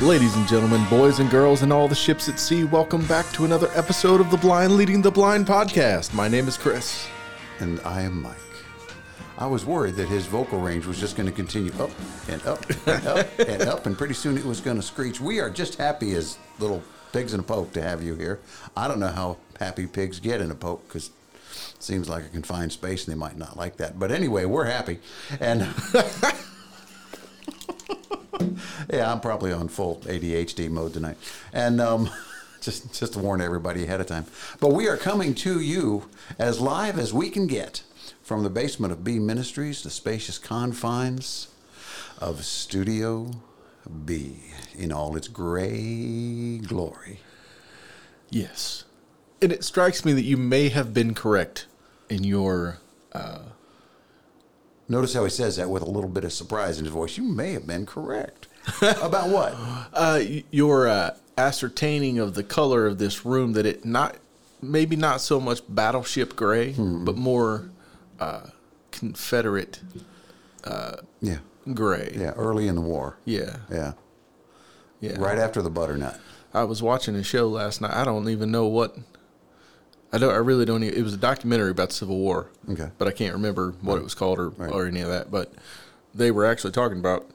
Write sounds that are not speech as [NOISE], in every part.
Ladies and gentlemen, boys and girls, and all the ships at sea, welcome back to another episode of the Blind Leading the Blind podcast. My name is Chris. And I am Mike. I was worried that his vocal range was just going to continue up and up and up [LAUGHS] and up, and pretty soon it was going to screech. We are just happy as little pigs in a poke to have you here. I don't know how happy pigs get in a poke because it seems like a confined space and they might not like that. But anyway, we're happy. And [LAUGHS] [LAUGHS] yeah, I'm probably on full ADHD mode tonight. And um, [LAUGHS] just, just to warn everybody ahead of time. But we are coming to you as live as we can get from the basement of B Ministries, the spacious confines of Studio B in all its gray glory. Yes. And it strikes me that you may have been correct in your. Notice how he says that with a little bit of surprise in his voice. You may have been correct. [LAUGHS] About what? Uh, your uh, ascertaining of the color of this room that it not maybe not so much battleship gray, but more uh, Confederate Yeah. gray. Yeah, early in the war. yeah, Yeah. yeah. Right after the butternut. I was watching a show last night. I don't even know what. I don't. I really don't. Even, it was a documentary about the Civil War. Okay. But I can't remember what it was called or, or any of that. But they were actually talking about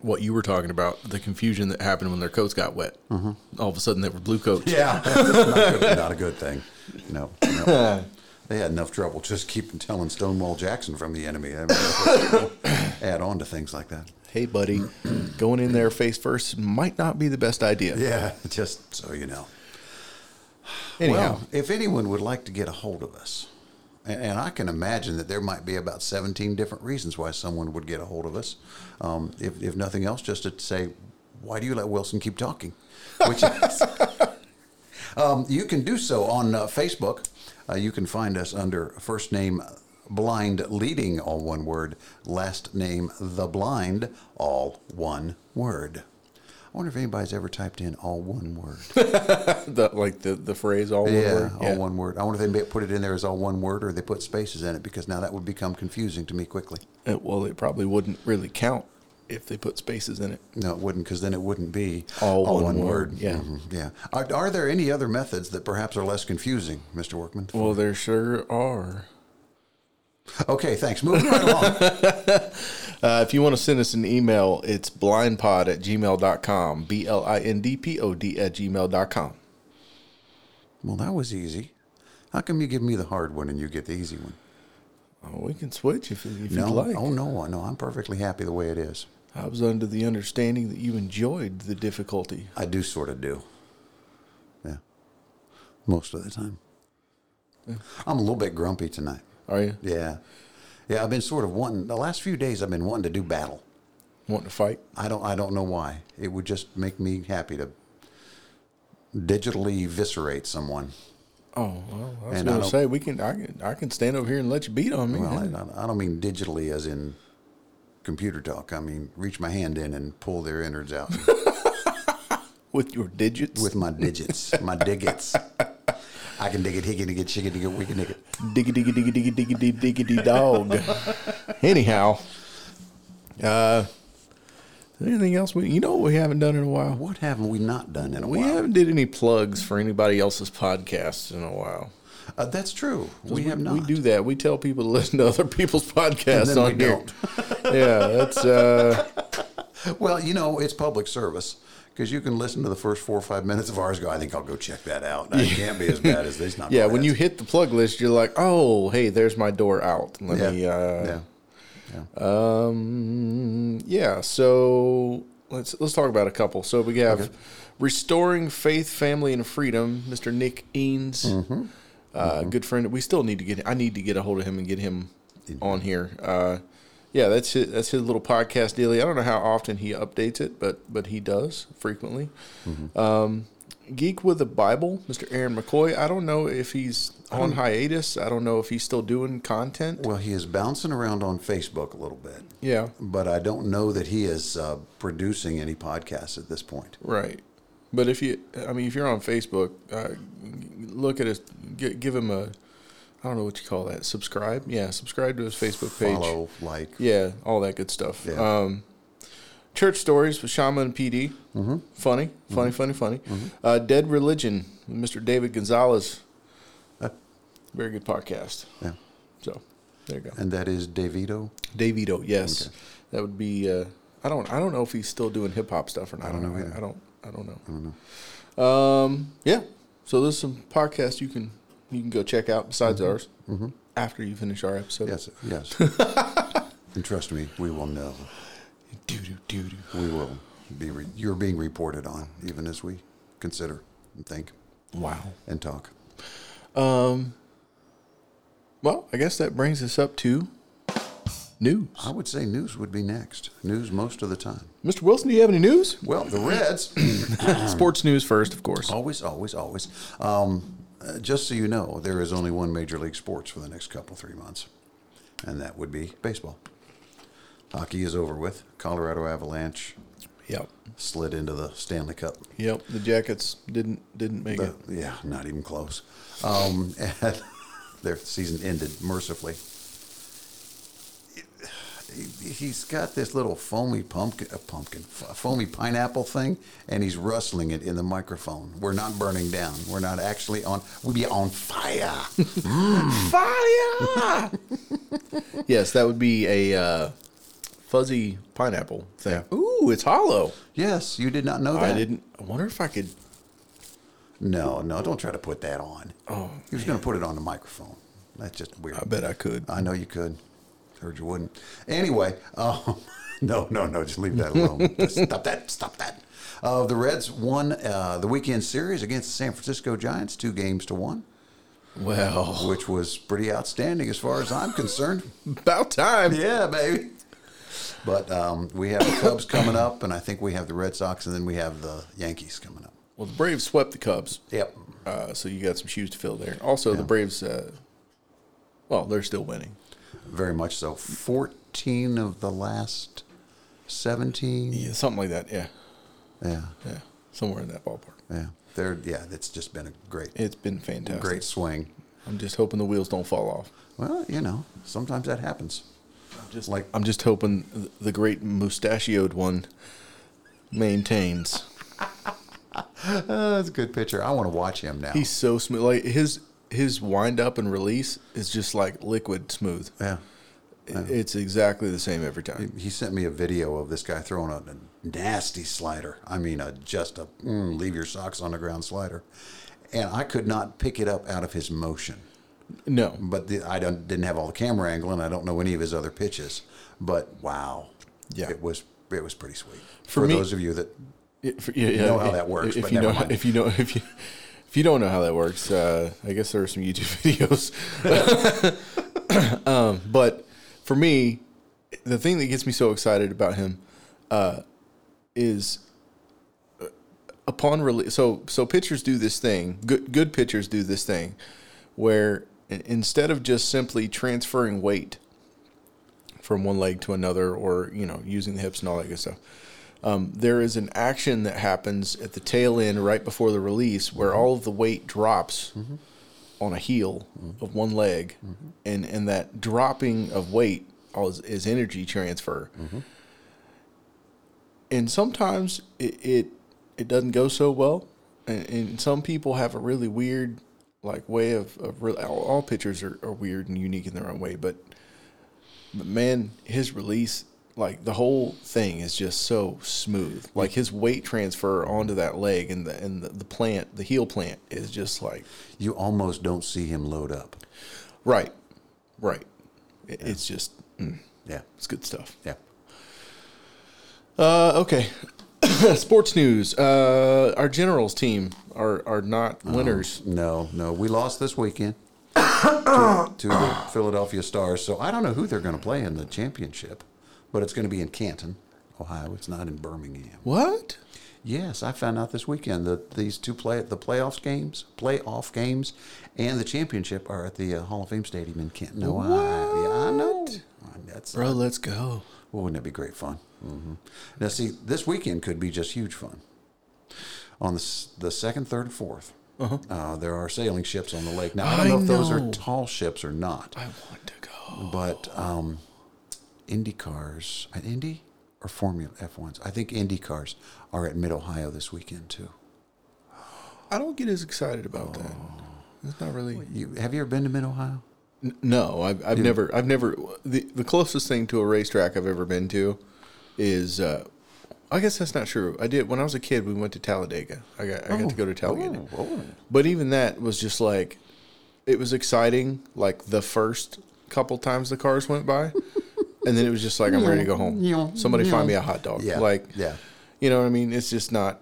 what you were talking about the confusion that happened when their coats got wet. Mm-hmm. All of a sudden, they were blue coats. Yeah. [LAUGHS] not, good, not a good thing. No. no. [LAUGHS] They had enough trouble just keeping telling Stonewall Jackson from the enemy. I mean, add on to things like that. Hey, buddy, [CLEARS THROAT] going in there face first might not be the best idea. Yeah, just so you know. Anyhow, Well, if anyone would like to get a hold of us, and, and I can imagine that there might be about 17 different reasons why someone would get a hold of us. Um, if, if nothing else, just to say, why do you let Wilson keep talking? Which is, [LAUGHS] um, you can do so on uh, Facebook. Uh, you can find us under first name blind leading, all one word, last name the blind, all one word. I wonder if anybody's ever typed in all one word. [LAUGHS] the, like the, the phrase all one Yeah, word. all one word. I wonder if they put it in there as all one word or they put spaces in it because now that would become confusing to me quickly. Uh, well, it probably wouldn't really count if they put spaces in it. No, it wouldn't because then it wouldn't be All one word, yeah. Mhm, yeah. Are, are there any other methods that perhaps are less confusing, Mr. Workman? Well, there sure are. Okay, thanks. Moving right [LAUGHS] along. Uh, if you want to send us an email, it's blindpod at gmail.com. B L I N D P O D at gmail.com. Well, that was easy. How come you give me the hard one and you get the easy one? Oh, we can switch if, if No. you'd like. Oh no, no. I'm perfectly happy the way it is. I was under the understanding that you enjoyed the difficulty. I do sort of do. Yeah. Most of the time. I'm a little bit grumpy tonight. Are you Yeah. Yeah, I've been sort of wanting the last few days I've been wanting to do battle. wanting to fight? I don't I don't know why. It would just make me happy to digitally eviscerate someone. Oh, well, I was going to don't- say we can. I can. I can stand over here and let you beat on me. Well. I, I don't mean digitally as in computer talk. I mean reach my hand in and pull their innards out [LAUGHS] with your digits. with my digits, my digits. [LAUGHS] I can dig it, higgity, it, chicken, dig it, we can dig it. diggy diggy diggy diggy diggy diggy diggity dog. Anyhow, uh, anything else? We, you know what we haven't done in a while. What haven't we not done in a We while? We haven't did any plugs for anybody else's podcasts in a while. Uh, that's true. We have not. We do that. We tell people to listen to other people's [LAUGHS] podcasts on we here. yeah, that's uh, [LAUGHS] Well, you know, it's public service because you can listen to the first four or five minutes of ours. Go, I think I'll go check that out. It can't be as bad as these. Not [LAUGHS] yeah. When you hit the plug list, you're like, oh, hey, there's my door out. Let yeah, me. Uh, yeah. Um. Yeah. So let's let's talk about a couple. So we have restoring faith, family, and freedom. Mr. Nick Eanes, Mm-hmm. uh, good friend. We still need to get. I need to get a hold of him and get him on here. Uh, yeah, that's his, that's his little podcast daily. I don't know how often he updates it, but but he does frequently. Mm-hmm. Um, Geek with the Bible, Mr. Aaron McCoy. I don't know if he's on hiatus. I don't know if he's still doing content. Well, he is bouncing around on Facebook a little bit, Yeah. but I don't know that he is uh, producing any podcasts at this point. Right. But if you, I mean, if you're on Facebook, uh, look at his, give him a, I don't know what you call that. Subscribe. Yeah, subscribe to his Facebook page. Follow, like, Yeah, all that good stuff. Yeah. Um, Church Stories with Shama and PD. Mm-hmm. Funny, funny, funny, funny. Uh, Dead Religion with Mr. David Gonzalez. Uh. Very good podcast. Yeah. So there you go. And that is Davito. Davito, yes, that would be. Uh, I don't. I don't know if he's still doing hip hop stuff or not. I don't know. I, I don't. I don't know. I don't know. Um. Yeah. So there's some podcasts you can you can go check out besides ours after you finish our episode. Yes, yes. [LAUGHS] and trust me, we will know. Doo doo doo doo. We will be. Re- you're being reported on, even as we consider and think Wow. and talk. Um. Well, I guess that brings us up to news. I would say news would be next. News most of the time. Mr. Wilson, do you have any news? Well, the Reds. [COUGHS] Sports news first, of course. Always, always, always. Um, uh, just so you know, there is only one major league sports for the next couple, three months, and that would be baseball. Hockey is over with. Colorado Avalanche Yep. slid into the Stanley Cup. Yep. The Jackets didn't didn't make The- it. yeah, not even close. Um, [LAUGHS] and their season ended mercifully. He- He's got this little foamy pumpkin, a pumpkin, foamy pineapple thing, and he's rustling it in the microphone. We're not burning down. We're not actually on. We be on fire. [LAUGHS] Fire! [LAUGHS] yes, that would be a uh, fuzzy pineapple thing. Ooh, it's hollow. yes, you did not know that. I didn't. I wonder if I could. No, no, don't try to put that on. Oh, he was going to put it on the microphone. That's just weird. I bet I could. I know you could. Heard you wouldn't. Anyway, um, [LAUGHS] no, no, no, just leave that alone. [LAUGHS] Stop that. Stop that. Uh, the Reds won uh, the weekend series against the San Francisco Giants, two games to one, Well, which was pretty outstanding as far as I'm concerned. about time. Yeah, baby. But um, we have the Cubs coming up, and I think we have the Red Sox, and then we have the Yankees coming up. Well, the Braves swept the Cubs, Yep. uh, so you got some shoes to fill there. Also, the Braves. Uh, well, they're still winning. Very much so. 14 of the last 17. Yeah, something like that. Yeah, Yeah. yeah, somewhere in that ballpark. Yeah. They're, yeah, it's just been a great, It's been fantastic. great swing. I'm just hoping the wheels don't fall off. Well, you know, sometimes that happens. Just Like- I'm just hoping the great mustachioed one maintains. Uh, [LAUGHS] that's a good pitcher. I want to watch him now. He's so smooth. Like his his wind up and release is just like liquid smooth. yeah. I- It's exactly the same every time. He sent me a video of this guy throwing a, nasty slider. I mean, a, just a mm, leave your socks on the ground slider. And I could not pick it up out of his motion. No, But the, I don't, didn't have all the camera angle, and I don't know any of his other pitches. But wow, Yeah. it was it was pretty sweet. For For, me- those of you that It- for- yeah, yeah, know how that works, If but you never know, mind. if you know, if you if you don't know how that works, uh, I guess there are some YouTube [LAUGHS] videos. [LAUGHS] um, but for me, the thing that gets me so excited about him uh, is uh, upon release. So so pitchers do this thing. Good good pitchers do this thing where instead of just simply transferring weight from one leg to another, or you know using the hips and all that good stuff um, there is an action that happens at the tail end right before the release where all of the weight drops mm-hmm. on a heel mm-hmm. of one leg. Mm-hmm. And and that dropping of weight is, is energy transfer. And sometimes it, it it doesn't go so well. And, and some people have a really weird like way of, of really, all, all pitchers are, are weird and unique in their own way but but man, his release, like the whole thing is just so smooth. Like his weight transfer onto that leg and the and the, the plant, the heel plant is just like you almost don't see him load up. right, right. It, It's just mm, Yeah, it's good stuff. yeah. Uh, okay, [COUGHS] sports news. Uh, our Generals team are are not winners. No, no, we lost this weekend [COUGHS] to, to the Philadelphia Stars. So I don't know who they're going to play in the championship, but it's going to be in Canton, Ohio. It's not in Birmingham. What? Yes, I found out this weekend that these two play the playoffs games, playoff games, and the championship are at the uh, Hall of Fame Stadium in Canton, Ohio. Yeah, I know. That's Bro, let's go. well, wouldn't it be great fun? hmm Now, see, this weekend could be just huge fun. On the the second, third, and 4th uh there are sailing ships on the lake. Now, I don't Uh-huh. I know if those are tall ships or not, I want to go. but um, Indy cars, an Indy, or Formula F1s. I think Indy cars are at Mid Ohio this weekend too. I don't get as excited about that. It's not really. You, have you ever been to Mid Ohio? N- No, I've, I've never, I've never. The, the closest thing to a racetrack I've ever been to is, uh, I guess that's not true. I did when I was a kid. We went to Talladega. I got, I got to go to Talladega. Oh, But even that was just like, it was exciting. Like the first couple times the cars went by, [LAUGHS] and then it was just like I'm ready to go home. Somebody find me a hot dog. Yeah, Like, yeah. you know what I mean? It's just not.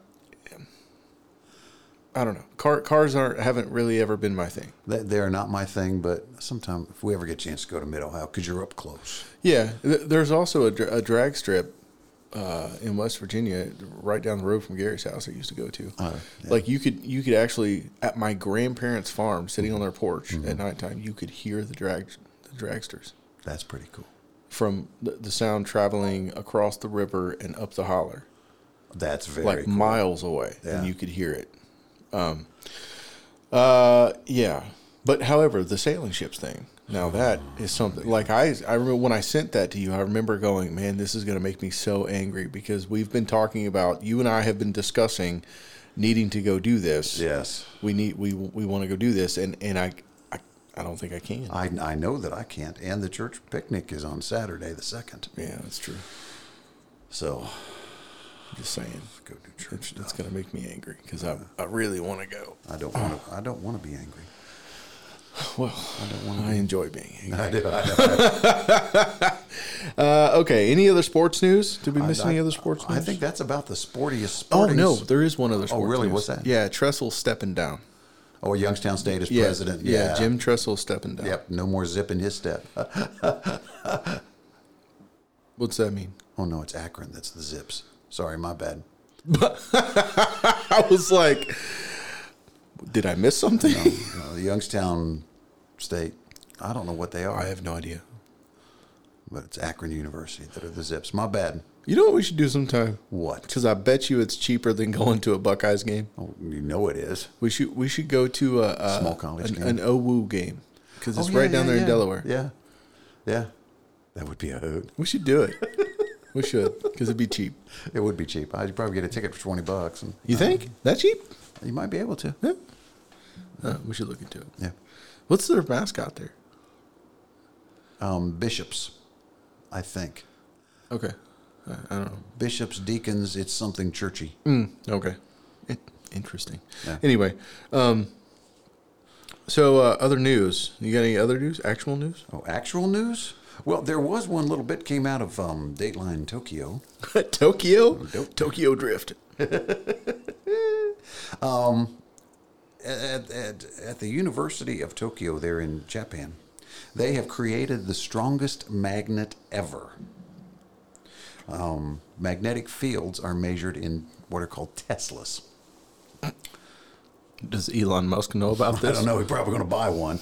I don't know. Car, cars aren't haven't really ever been my thing. They, they're not my thing, but sometime if we ever get a chance to go to Mid Ohio, because you're up close. Yeah, th- there's also a, dra- a drag strip uh, in West Virginia, right down the road from Gary's house. I used to go to. Oh, yeah. Like you could you could actually at my grandparents' farm, sitting on their porch Mm-hmm. at nighttime, you could hear the drag the dragsters That's pretty cool. From the, the sound traveling across the river and up the holler, That's very like cool. miles away, Yeah. and you could hear it. Um, uh, yeah. But however, the sailing ships thing. Now that is something like I I remember when I sent that to you. I remember going, man, this is going to make me so angry because we've been talking about you and I have been discussing needing to go do this. Yes, We need we we want to go do this, and and I I, I don't think I can. I, I know that I can't. And the church picnic is on Saturday the second. yeah, that's true. So I'm just saying, go do church it's going to make me angry because I I really want to go. I don't want to. I don't want to be angry. [SIGHS] Well, I don't want to. I enjoy being [LAUGHS] angry. I do. I, [LAUGHS] Uh, okay. Any other sports news? Did we miss I- any other sports news? I think that's about the sportiest. Oh no, there is one other. Sports oh really? news. What's that? Yeah, Tressel stepping down. Oh, Youngstown State is Yeah, president. Yeah, Jim Tressel stepping down. Yep. No more zip in his step. [LAUGHS] What's that mean? Oh no, it's Akron. That's the zips. Sorry, my bad. [LAUGHS] I was like, did I miss something? No, the [LAUGHS] Youngstown State. I don't know what they are, I have no idea. but it's Akron University that are the zips. My bad. You know what we should do sometime? What? Because I bet you it's cheaper than going to a Buckeyes game. Oh, you know it is. We should we should go to a, a Small college an, game. an OWU game because it's Oh, yeah, right down yeah, there in. Delaware. Yeah, yeah. That would be a hoot. We should do it. we should because it'd be cheap. It would be cheap. I'd probably get a ticket for twenty bucks, and You think that cheap? you might be able to. Yeah. Uh, we should look into it. Yeah. What's their mascot there? Um, bishops, I think. Okay. I, don't know. Bishops, deacons. It's something churchy. Mm, okay. In- interesting. Yeah. Anyway, um, so uh, other news. You got any other news? Actual news? Oh, actual news? Well, there was one little bit came out of um, Dateline Tokyo. [LAUGHS] Tokyo? Tokyo Drift. [LAUGHS] At, at, at the University of Tokyo, there in Japan, they have created the strongest magnet ever. Um, magnetic fields are measured in what are called Teslas. Does Elon Musk know about [LAUGHS] this? I don't know. We're probably going to buy one.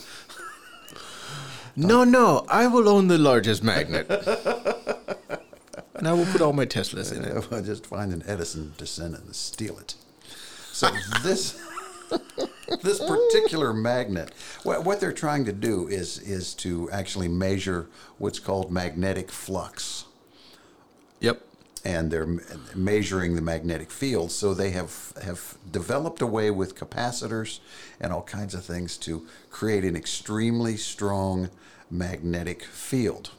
No, no. I will own the largest magnet. [LAUGHS] and I will put all my Teslas in it. I'll [LAUGHS] just find an Edison descendant and steal it. So this this particular magnet, what, what they're trying to do is is to actually measure what's called magnetic flux, Yep. and they're measuring the magnetic field. So they have have developed a way with capacitors and all kinds of things to create an extremely strong magnetic field.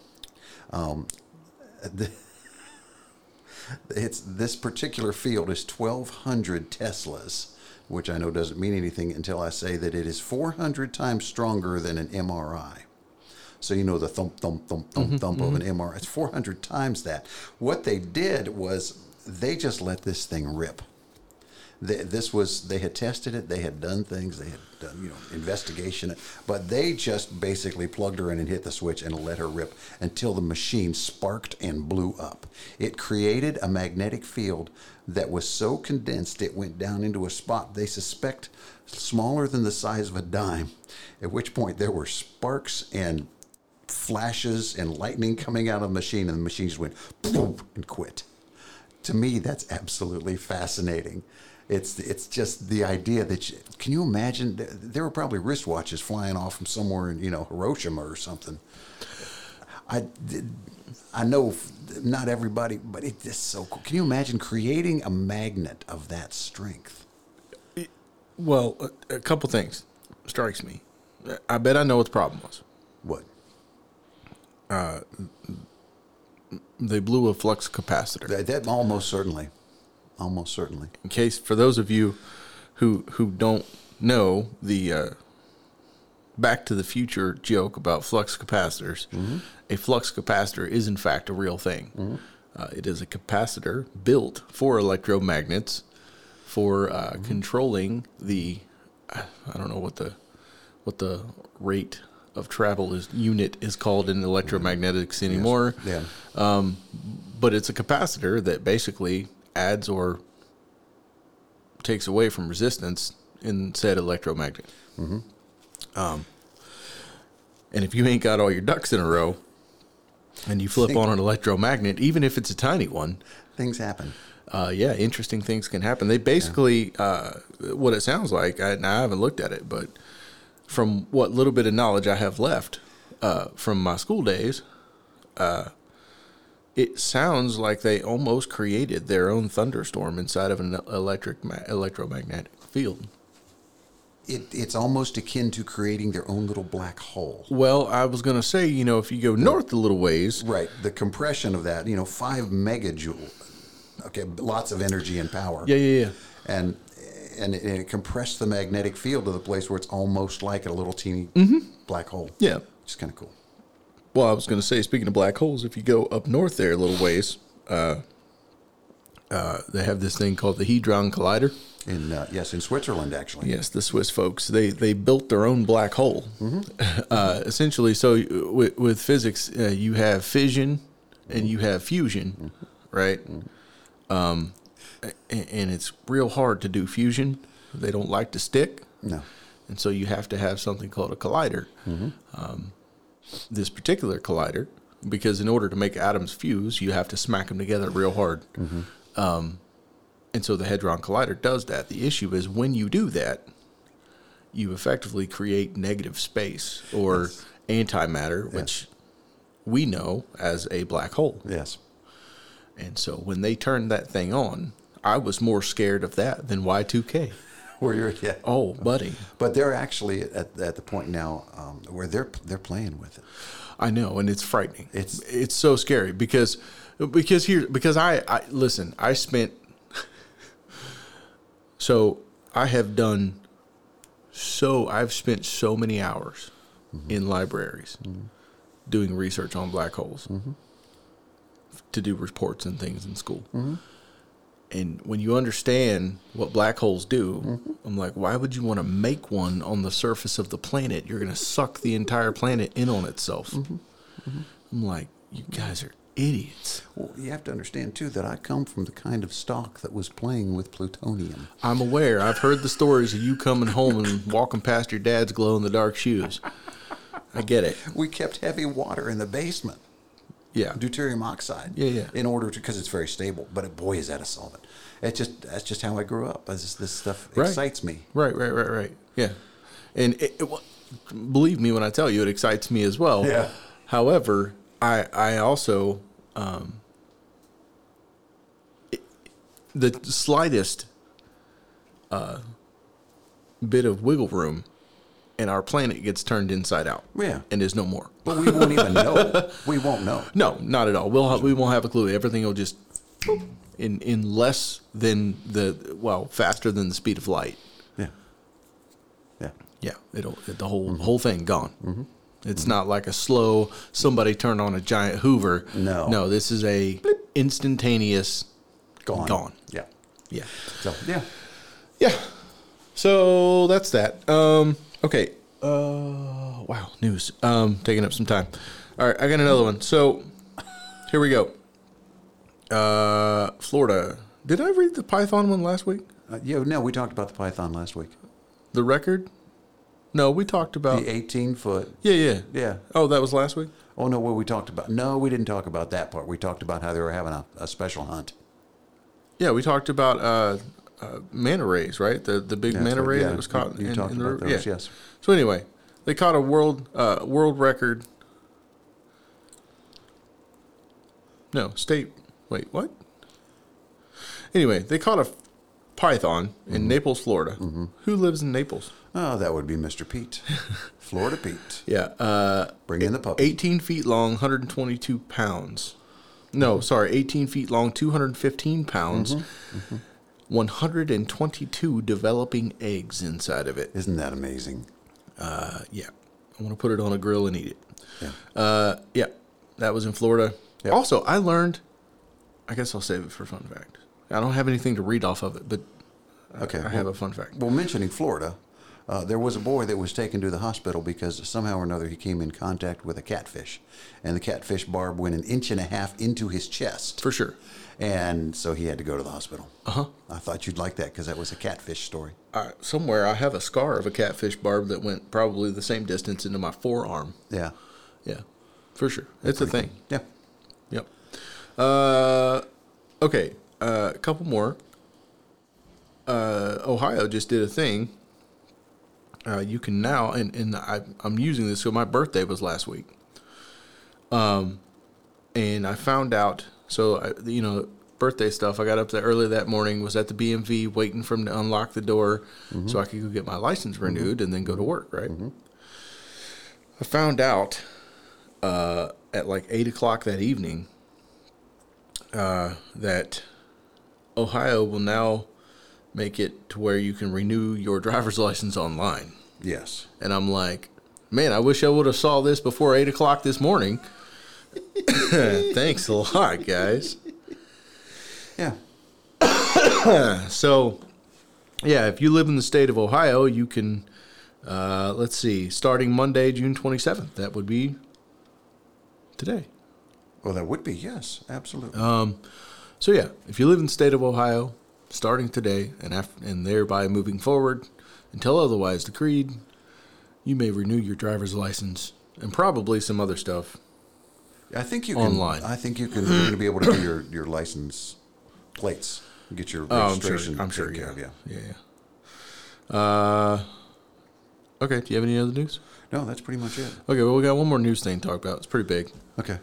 Um, the, [LAUGHS] it's this particular field is 1200 teslas which i know doesn't mean anything until i say that it is 400 times stronger than an mri so you know the thump thump thump thump mm-hmm, thump of an mm-hmm. mri it's 400 times that. What they did was they just let this thing rip. Th this was they had tested it they had done things they had done you know investigation but they just basically plugged her in and hit the switch and let her rip until the machine sparked and blew up. It created a magnetic field that was so condensed it went down into a spot they suspect smaller than the size of a dime at which point there were sparks and flashes and lightning coming out of the machine and the machine just went boom and quit to me that's absolutely fascinating it's it's just the idea that you, can you imagine there were probably wristwatches flying off from somewhere in you know Hiroshima or something I did, I know not everybody, but it's just so cool. Can you imagine creating a magnet of that strength? Well, a, a couple things strikes me. I bet I know what the problem was. What? They blew a flux capacitor. That, that almost certainly, almost certainly. in case for those of you who who don't know the uh, Back to the Future joke about flux capacitors, a flux capacitor is in fact a real thing. Uh, it is a capacitor built for electromagnets for uh, controlling the I don't know what the what the rate of travel is unit is called in electromagnetics anymore Yeah. but it's a capacitor that basically adds or takes away from resistance in said electromagnet. Um, and if you ain't got all your ducks in a row, and you flip on an electromagnet, even if it's a tiny one, Things happen. uh, yeah, interesting things can happen. They basically, uh, what it sounds like, I, I haven't looked at it, but from what little bit of knowledge I have left uh, from my school days, uh, it sounds like they almost created their own thunderstorm inside of an electric ma- electromagnetic field. It, it's almost akin to creating their own little black hole. Well, I was going to say, you know, if you go north a little ways, Right. The compression of that, you know, five megajoule. Okay, lots of energy and power. yeah, yeah, yeah. And and it, and it compressed the magnetic field to the place where it's almost like a little teeny black hole. Mm-hmm. Yeah. Which is kind of cool. Well, I was going to say, speaking of black holes, if you go up north there a little ways, uh, uh, they have this thing called the Hadron Collider. In uh, yes, in Switzerland actually. Yes, the Swiss folks they they built their own black hole, [LAUGHS] uh, essentially. So with, with physics, uh, you have fission and you have fusion, right? Um, and, it's real hard to do fusion. They don't like to stick, No. and so you have to have something called a collider. Um, this particular collider, because in order to make atoms fuse, you have to smack them together real hard. Um, and so the Hadron Collider does that. The issue is when you do that, you effectively create negative space or antimatter, which we know as a black hole. Yes. And so when they turn that thing on, I was more scared of that than Y2K. Where you're yeah. Oh, buddy. But they're actually at, at the point now um, where they're they're playing with it. I know, and it's frightening. It's- it's so scary because because here because I, I listen. I spent [LAUGHS] so I have done so I've spent so many hours mm-hmm. in libraries mm-hmm. doing research on black holes mm-hmm. to do reports and things in school. And when you understand what black holes do, mm-hmm. I'm like, why would you want to make one on the surface of the planet? You're going to suck the entire planet in on itself. Mm-hmm. Mm-hmm. I'm like, you guys are idiots. Well, you have to understand too that I come from the kind of stock that was playing with plutonium. I'm aware. I've heard the stories of you coming home and walking past your dad's glow in the dark shoes. I get it. We kept heavy water in the basement, Yeah. deuterium oxide. Yeah, yeah. In order to, because it's very stable. But boy, is that a solvent. It's just that's just how I grew up. This, this stuff Right. excites me. Right, right, right, right. Yeah. And it, it, believe me when I tell you, it excites me as well. Yeah. However, I I also um, it, the slightest uh, bit of wiggle room, and our planet gets turned inside out. Yeah. And is no more. But we won't even know. [LAUGHS] We won't know. No, not at all. We'll we won't have a clue. Everything will just in in less than the well faster than the speed of light. Yeah. Yeah. Yeah, it'll the whole whole thing gone. It's not like a slow somebody turned on a giant Hoover. No. no, this is a instantaneous. Gone. Gone. Yeah. Yeah, So yeah. yeah. So that's that. Um, okay. Uh, wow, news. Um, taking up some time. All right, I got another one. So here we go. Uh, Florida. Did I read the Python one last week? Uh, yeah. No, we talked about the python last week. The record? No, we talked about. The 18 foot. yeah, yeah, Yeah. Oh, that was last week. Oh no, what we talked about? No, we didn't talk about that part. We talked about how they were having a, a special hunt. Yeah, we talked about uh, uh, manta rays, right? The the big That's manta ray yeah, that was caught. you in, talked in the about river. those, Yeah. yes. So anyway, they caught a world uh, world record No, state. Wait, what? Anyway, they caught a python in Naples, Florida. Who lives in Naples? Oh, that would be Mr. Pete, [LAUGHS] Florida Pete. Yeah, uh, Bring in the puppy. 18 feet long, 122 pounds. No, sorry, 18 feet long, 215 pounds. 122 developing eggs inside of it. Isn't that amazing? Uh, yeah, I want to put it on a grill and eat it. Yeah. Uh, yeah, that was in Florida. Yep. Also, I learned. I guess I'll save it for fun fact. I don't have anything to read off of it, but Okay. I have a fun fact. Well, mentioning Florida, uh, there was a boy that was taken to the hospital because somehow or another he came in contact with a catfish, and the catfish barb went an inch and a half into his chest, For sure. and so he had to go to the hospital. Uh huh. I thought you'd like that because that was a catfish story. Uh, somewhere I have a scar of a catfish barb that went probably the same distance into my forearm. Yeah. Yeah, for sure. It's a thing. Yeah. Yep. Uh, okay. Uh, a couple more. Uh, Ohio just did a thing. Uh, you can now, and, and I, I'm using this. So my birthday was last week. Um, and I found out. So I, you know, birthday stuff. I got up there early that morning. Was at the BMV waiting for him to unlock the door, so I could go get my license renewed and then go to work. Right. I found out uh, at like eight o'clock that evening uh, that Ohio will now make it to where you can renew your driver's [LAUGHS] license online. Yes. And I'm like, man, I wish I would have saw this before eight o'clock this morning. [LAUGHS] Thanks a lot, guys. Yeah. [COUGHS] So, yeah, if you live in the state of Ohio, you can. Uh, let's see, starting Monday, June 27th. That would be today. Well, that would be yes, absolutely. Um, so yeah, if you live in the state of Ohio, starting today and after, and thereby moving forward until otherwise decreed, you may renew your driver's license and probably some other stuff. I think you can. I think you can. You're going to be able to do your, your license plates. Get your Oh, I'm sure. registration. I'm sure. taken Yeah. yeah. Yeah. Uh, okay. Do you have any other news? No, that's pretty much it. Okay. Well, we got one more news thing to talk about. It's pretty big. Okay.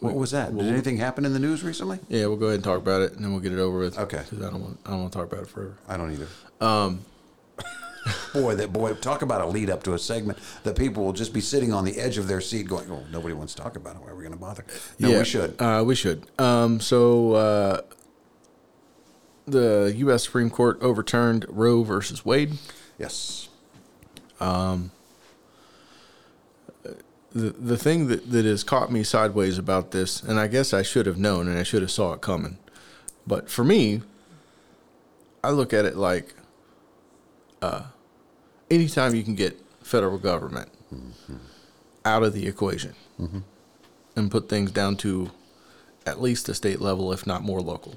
What was that? Did anything happen in the news recently? Yeah, we'll go ahead and talk about it, and then we'll get it over with. Okay. Because I don't want. I don't want to talk about it forever. I don't either. Um. [LAUGHS] Boy, that boy, talk about a lead up to a segment that people will just be sitting on the edge of their seat going, "Oh, nobody wants to talk about it. Why are we going to bother?" No, yeah, we should. Uh, we should. Um. So. Uh, the U.S. Supreme Court overturned Roe versus Wade. Yes. The the thing that, that has caught me sideways about this, and I guess I should have known and I should have saw it coming. But for me, I look at it like uh, anytime you can get federal government mm-hmm. out of the equation mm-hmm. and put things down to at least a state level, if not more local,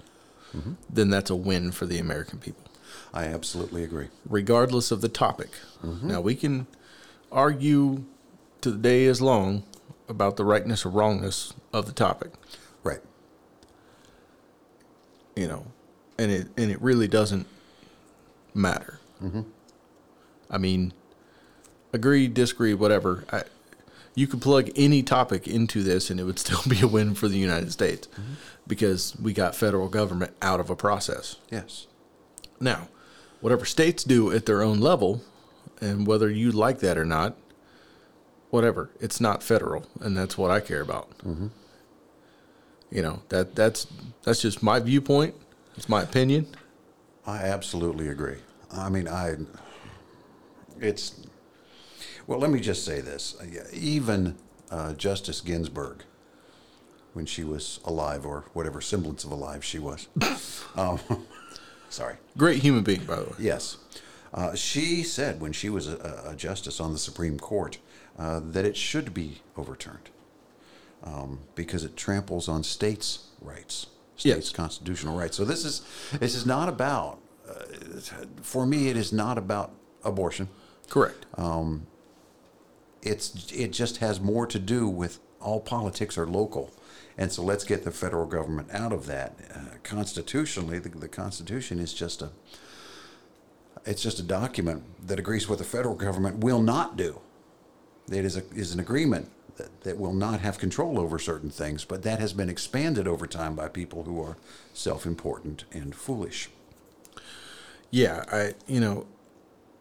mm-hmm. then that's a win for the American people I absolutely agree. regardless of the topic. Now we can argue to the day is long about the rightness or wrongness of the topic, Right. you know, and it and it really doesn't matter. Mm-hmm. I mean, agree, disagree, whatever. I, you could plug any topic into this, and it would [LAUGHS] still be a win for the United States mm-hmm. because we got federal government out of a process. Yes. Now, whatever states do at their own level, and whether you like that or not, whatever, it's not federal, and that's what I care about. You know that that's that's just my viewpoint. It's my opinion. I absolutely agree. I mean, I. It's. Well, let me just say this. Even uh, Justice Ginsburg, when she was alive, or whatever semblance of alive she was. [LAUGHS] um, [LAUGHS] sorry. Great human being, by the way. Yes. Uh, she said when she was a, a justice on the Supreme Court uh, that it should be overturned um, because it tramples on states' rights, states' Yes. constitutional rights. So this is this is not about. Uh, for me, it is not about abortion. Correct. It's it just has more to do with all politics are local. And so let's get the federal government out of that. Uh, constitutionally, the, the Constitution is just a it's just a document that agrees what the federal government will not do. It is a, is an agreement that, that will not have control over certain things, but that has been expanded over time by people who are self important and foolish. Yeah, I you know,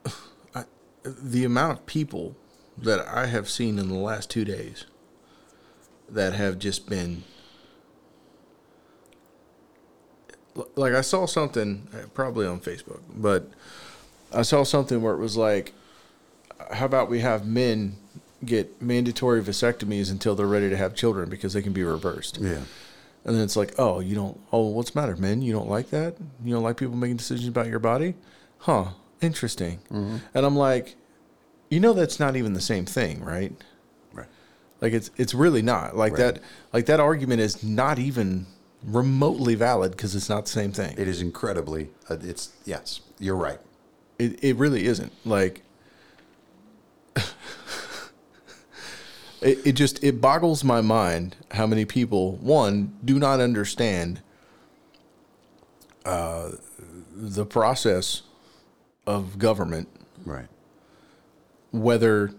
[SIGHS] I, the amount of people that I have seen in the last two days that have just been like I saw something uh, probably on Facebook, but I saw something where it was like, how about we have men get mandatory vasectomies until they're ready to have children because they can be reversed. Yeah. And then it's like, oh, you don't, oh, what's the matter, men? You don't like that? You don't like people making decisions about your body? Huh, interesting. And I'm like, you know, that's not even the same thing, right? Right. Like it's it's really not like Right. that. Like that argument is not even remotely valid because it's not the same thing. It is incredibly, uh, it's, yes, you're right. It it really isn't. Like it, it just it boggles my mind how many people one do not understand uh, the process of government, Right. whether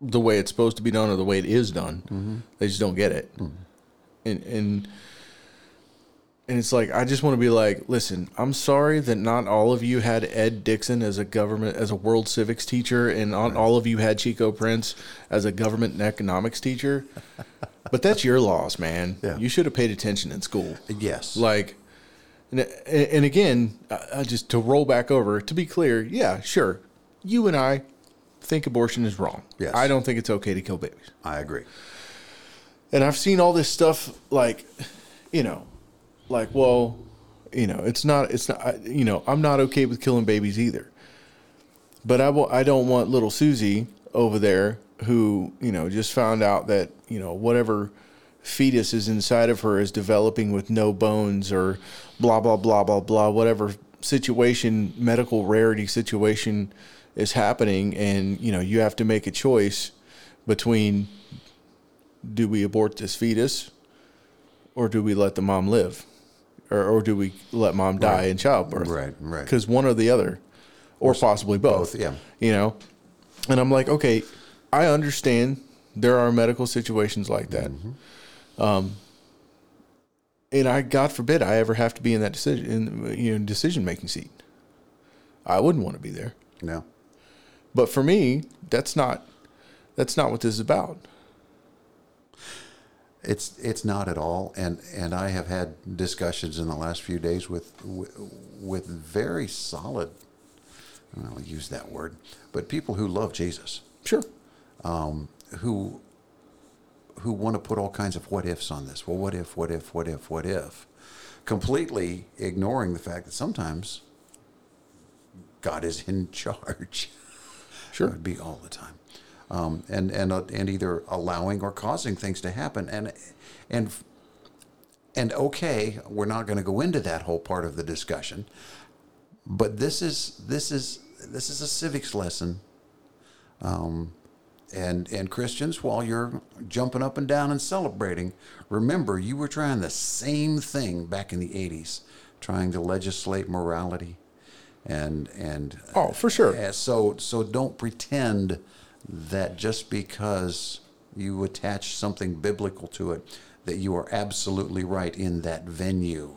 the way it's supposed to be done or the way it is done. They just don't get it. And and and it's like I just want to be like, listen, I'm sorry that not all of you had Ed Dixon as a government as a world civics teacher, and not all of you had Chico Prince as a government and economics teacher. [LAUGHS] but that's your loss, man. Yeah. You should have paid attention in school. Yes. Like, and, and again, I- just to roll back over to be clear, yeah, sure, you and I think abortion is wrong. Yes. I don't think it's okay to kill babies. I agree. And I've seen all this stuff like, you know, like well, you know, it's not, it's not, you know, I'm not okay with killing babies either. But I will, I don't want little Susie over there who, you know, just found out that, you know, whatever fetus is inside of her is developing with no bones or blah, blah, blah, blah, blah, whatever situation, medical rarity situation is happening. And, you know, you have to make a choice between do we abort this fetus or do we let the mom live? Or, or do we let mom die Right. in childbirth? Right, right. Because one or the other, or possibly both. both, yeah. You know? And I'm like, okay, I understand there are medical situations like that. Mm-hmm. Um, and I, God forbid, I ever have to be in that decision, in you know, decision making seat. I wouldn't want to be there. No. But for me, that's not, that's not what this is about. It's it's not at all, and and I have had discussions in the last few days with with, with very solid. I'll use that word, but people who love Jesus, Sure. um, who who want to put all kinds of what ifs on this. Well, what if? What if? What if? What if? Completely ignoring the fact that sometimes God is in charge. Sure. It would be all the time, um, and and uh, and either allowing or causing things to happen, and and and okay, we're not going to go into that whole part of the discussion, but this is this is this is a civics lesson, um, and and Christians, while you're jumping up and down and celebrating, remember you were trying the same thing back in the '80s, trying to legislate morality, and and Oh, for sure. uh, so so don't pretend that just because you attach something biblical to it, that you are absolutely right in that venue.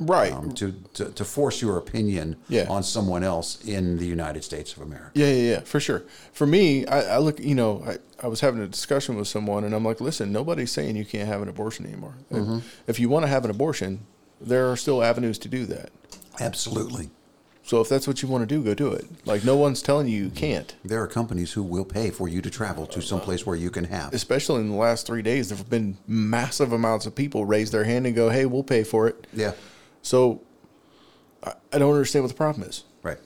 Right. Um, to, to, to force your opinion Yeah. on someone else in the United States of America. Yeah, yeah, yeah, for sure. For me, I, I look, you know, I, I was having a discussion with someone, and I'm like, listen, nobody's saying you can't have an abortion anymore. Mm-hmm. If, you want to have an abortion, there are still avenues to do that. Absolutely. So if that's what you want to do, go do it. Like no one's telling you you can't. There are companies who will pay for you to travel to some place where you can have. Especially in the last three days, there have been massive amounts of people raise their hand and go, "Hey, we'll pay for it." Yeah, So I, I don't understand what the problem is. right,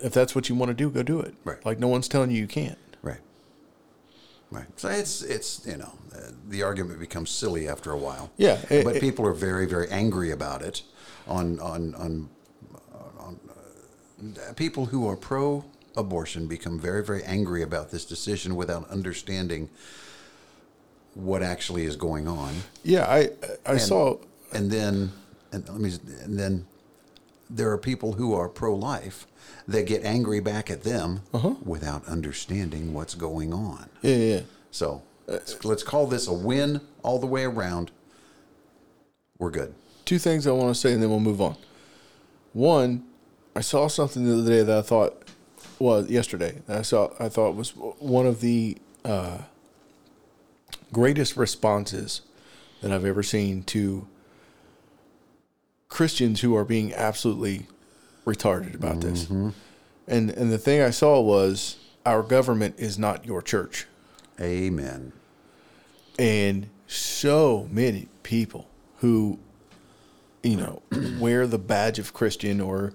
If that's what you want to do, go do it. Right. Like no one's telling you you can't. right, right. So it's it's you know uh, the argument becomes silly after a while. Yeah, it- but it- people are very very angry about it. On on on, people who are pro abortion become very very angry about this decision without understanding what actually is going on. Yeah, I I saw. and then and let me and then there are people who are pro-life that get angry back at them uh-huh. without understanding what's going on. Yeah, yeah. yeah. So uh, let's, let's call this a win all the way around. We're good. Two things I want to say, and then we'll move on. One, I saw something the other day that I thought was yesterday. That I saw I thought was one of the uh, greatest responses that I've ever seen to Christians who are being absolutely retarded about this. And and the thing I saw was our government is not your church. Amen. and so many people who you know wear the badge of christian or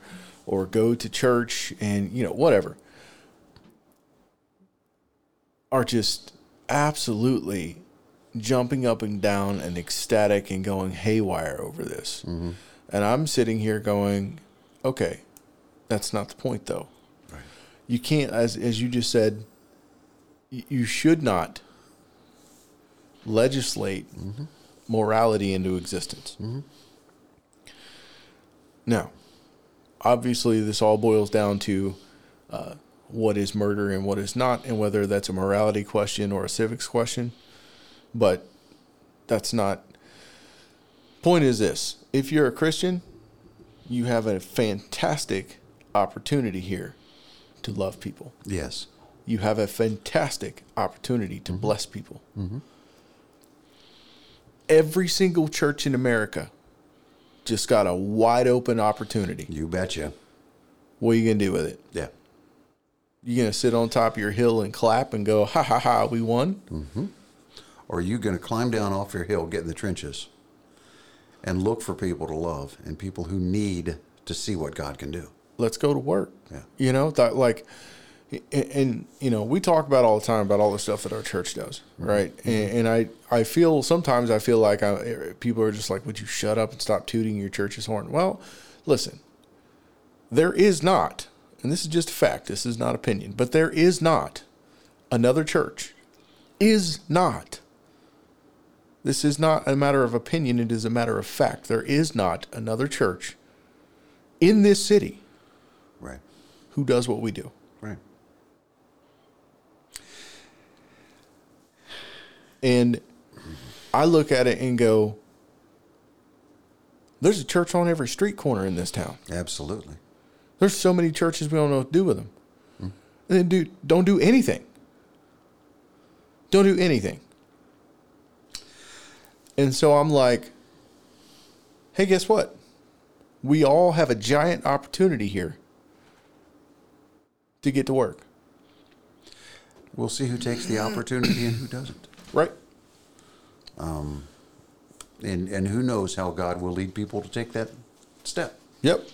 or go to church and you know whatever are just absolutely jumping up and down and ecstatic and going haywire over this. Mm-hmm. And i'm sitting here going okay that's not the point though. Right. you can't as as you just said you should not legislate mm-hmm. morality into existence. Mm-hmm. Now, obviously, this all boils down to uh, what is murder and what is not, and whether that's a morality question or a civics question. But that's not. Point is this: if you're a Christian, you have a fantastic opportunity here to love people Yes. you have a fantastic opportunity to bless people. Every single church in America just got a wide open opportunity. You betcha. What are you going to do with it? Yeah. You going to sit on top of your hill and clap and go, ha ha ha, we won? Mm-hmm. Or are you going to climb down off your hill, get in the trenches, and look for people to love and people who need to see what God can do? Let's go to work. Yeah. You know, that like, and, and you know, we talk about all the time about all the stuff that our church does, mm-hmm. right? And, mm-hmm. and I, I feel sometimes I feel like I, people are just like, would you shut up and stop tooting your church's horn? Well, listen, there is not, and this is just a fact. This is not opinion, but there is not another church. Is not. This is not a matter of opinion. It is a matter of fact. There is not another church in this city Right. who does what we do. Right. And I look at it and go, there's a church on every street corner in this town. Absolutely. There's so many churches we don't know what to do with them. Mm-hmm. And then do don't do anything. Don't do anything. And so I'm like, hey, guess what? We all have a giant opportunity here to get to work. We'll see who takes the opportunity and who doesn't. Right? Um, And and who knows how God will lead people to take that step. Yep.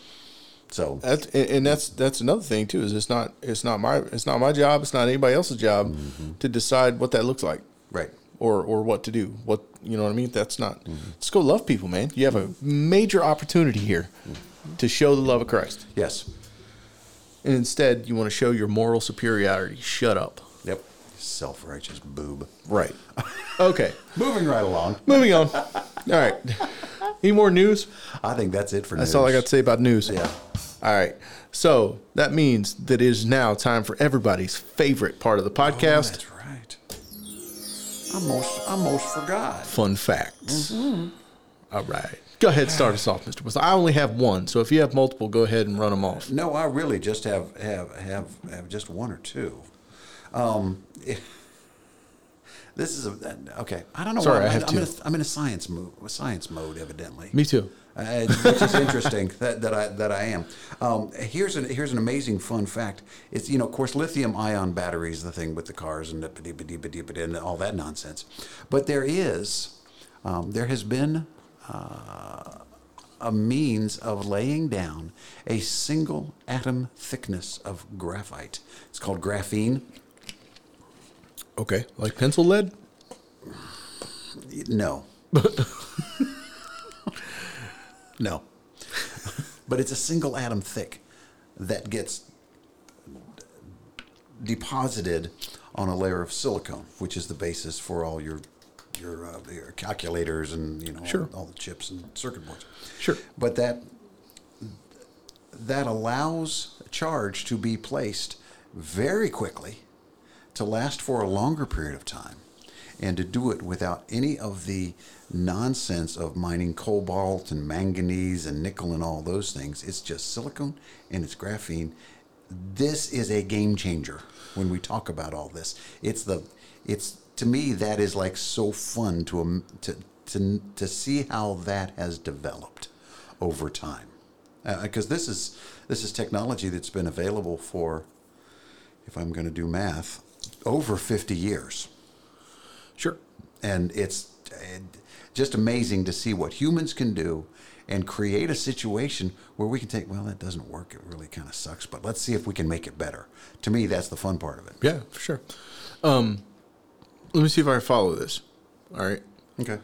So That's and and that's that's another thing too. Is it's not it's not my it's not my job. It's not anybody else's job mm-hmm. to decide what that looks like right. or or what to do. What you know what I mean? That's not. Mm-hmm. Let's go love people, man. You have a major opportunity here mm. to show the love of Christ, Yes. and instead you want to show your moral superiority. Shut up. Self righteous boob. Right. [LAUGHS] Okay. Moving right along. Moving on. All right. [LAUGHS] Any more news? I think that's it for now. That's news. all I got to say about news. Yeah. All right. So that means that it is now time for everybody's favorite part of the oh, podcast That's right. I most I most forgot. fun facts. Mm-hmm. All right. Go ahead, start us off, Mr. Whistle. I only have one, so if you have multiple, go ahead and run them off. No, I really just have have have, have just one or two. Um, [LAUGHS] this is a okay. I don't know. Sorry, why I I'm, have I'm in a, I'm in a science mode. A science mode, evidently. Me too. Uh, which is interesting [LAUGHS] that, that I that I am. Um, here's an here's an amazing fun fact. It's you know of course lithium ion batteries, the thing with the cars and the and all that nonsense. But there is um, there has been uh, a means of laying down a single atom thickness of graphite. It's called graphene. Okay. Like pencil lead? No. [LAUGHS] no. but it's a single atom thick that gets deposited on a layer of silicone, which is the basis for all your your, uh, your calculators and you know Sure. all, all the chips and circuit boards. Sure. But that that allows charge to be placed very quickly, to last for a longer period of time, and to do it without any of the nonsense of mining cobalt and manganese and nickel and all those things. It's just silicone and it's graphene. This is a game changer when we talk about all this. It's the it's to me that is like so fun to um, to to to see how that has developed over time. Because this is this is technology that's been available for, if I'm going to do math, over 50 years Sure. and it's just amazing to see what humans can do and create a situation where we can take well that doesn't work it really kind of sucks but let's see if we can make it better to me that's the fun part of it Yeah, for sure. Um, let me see if I can follow this. All right. okay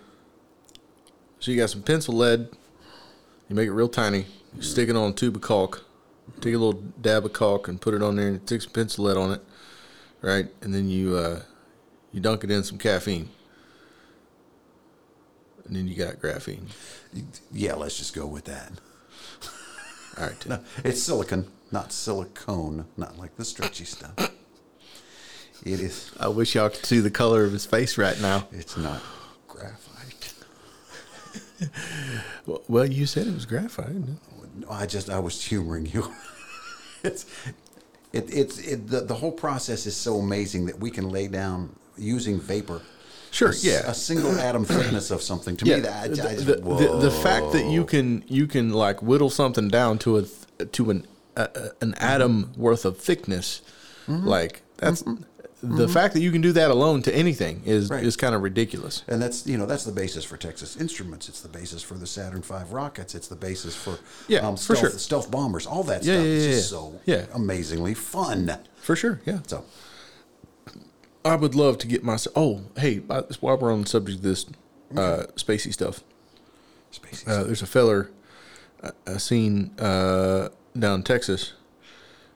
So you got some pencil lead. You make it real tiny. You stick it on a tube of caulk. Take a little dab of caulk and put it on there, and stick some pencil lead on it, right? And then you uh, you dunk it in some caffeine, and then you got graphene. yeah let's just go with that All right. No, it's silicon not silicone not like the stretchy stuff it is I wish y'all could see the color of his face right now. it's not graphite Well, well you said it was graphite. No, I just I was humoring you. [LAUGHS] it's it, it's it, the the whole process is so amazing that we can lay down using vapor. Sure, a yeah. a single atom thickness of something. To me, that I, I the, the, the, fact that you can you can like whittle something down to a to an uh, an atom worth of thickness, Mm-hmm. like that's the fact that you can do that alone to anything is Right. is kind of ridiculous. and that's you know that's the basis for Texas Instruments. It's the basis for the Saturn V rockets. It's the basis for um, Yeah, for stealth, sure. stealth bombers. All that Yeah, stuff yeah, is just yeah. so Yeah. amazingly fun. For sure, yeah. So I would love to get myself. Oh, hey, uh, while we're on the subject of this uh, spacey stuff, space. uh, there's a feller I, I seen uh, down in Texas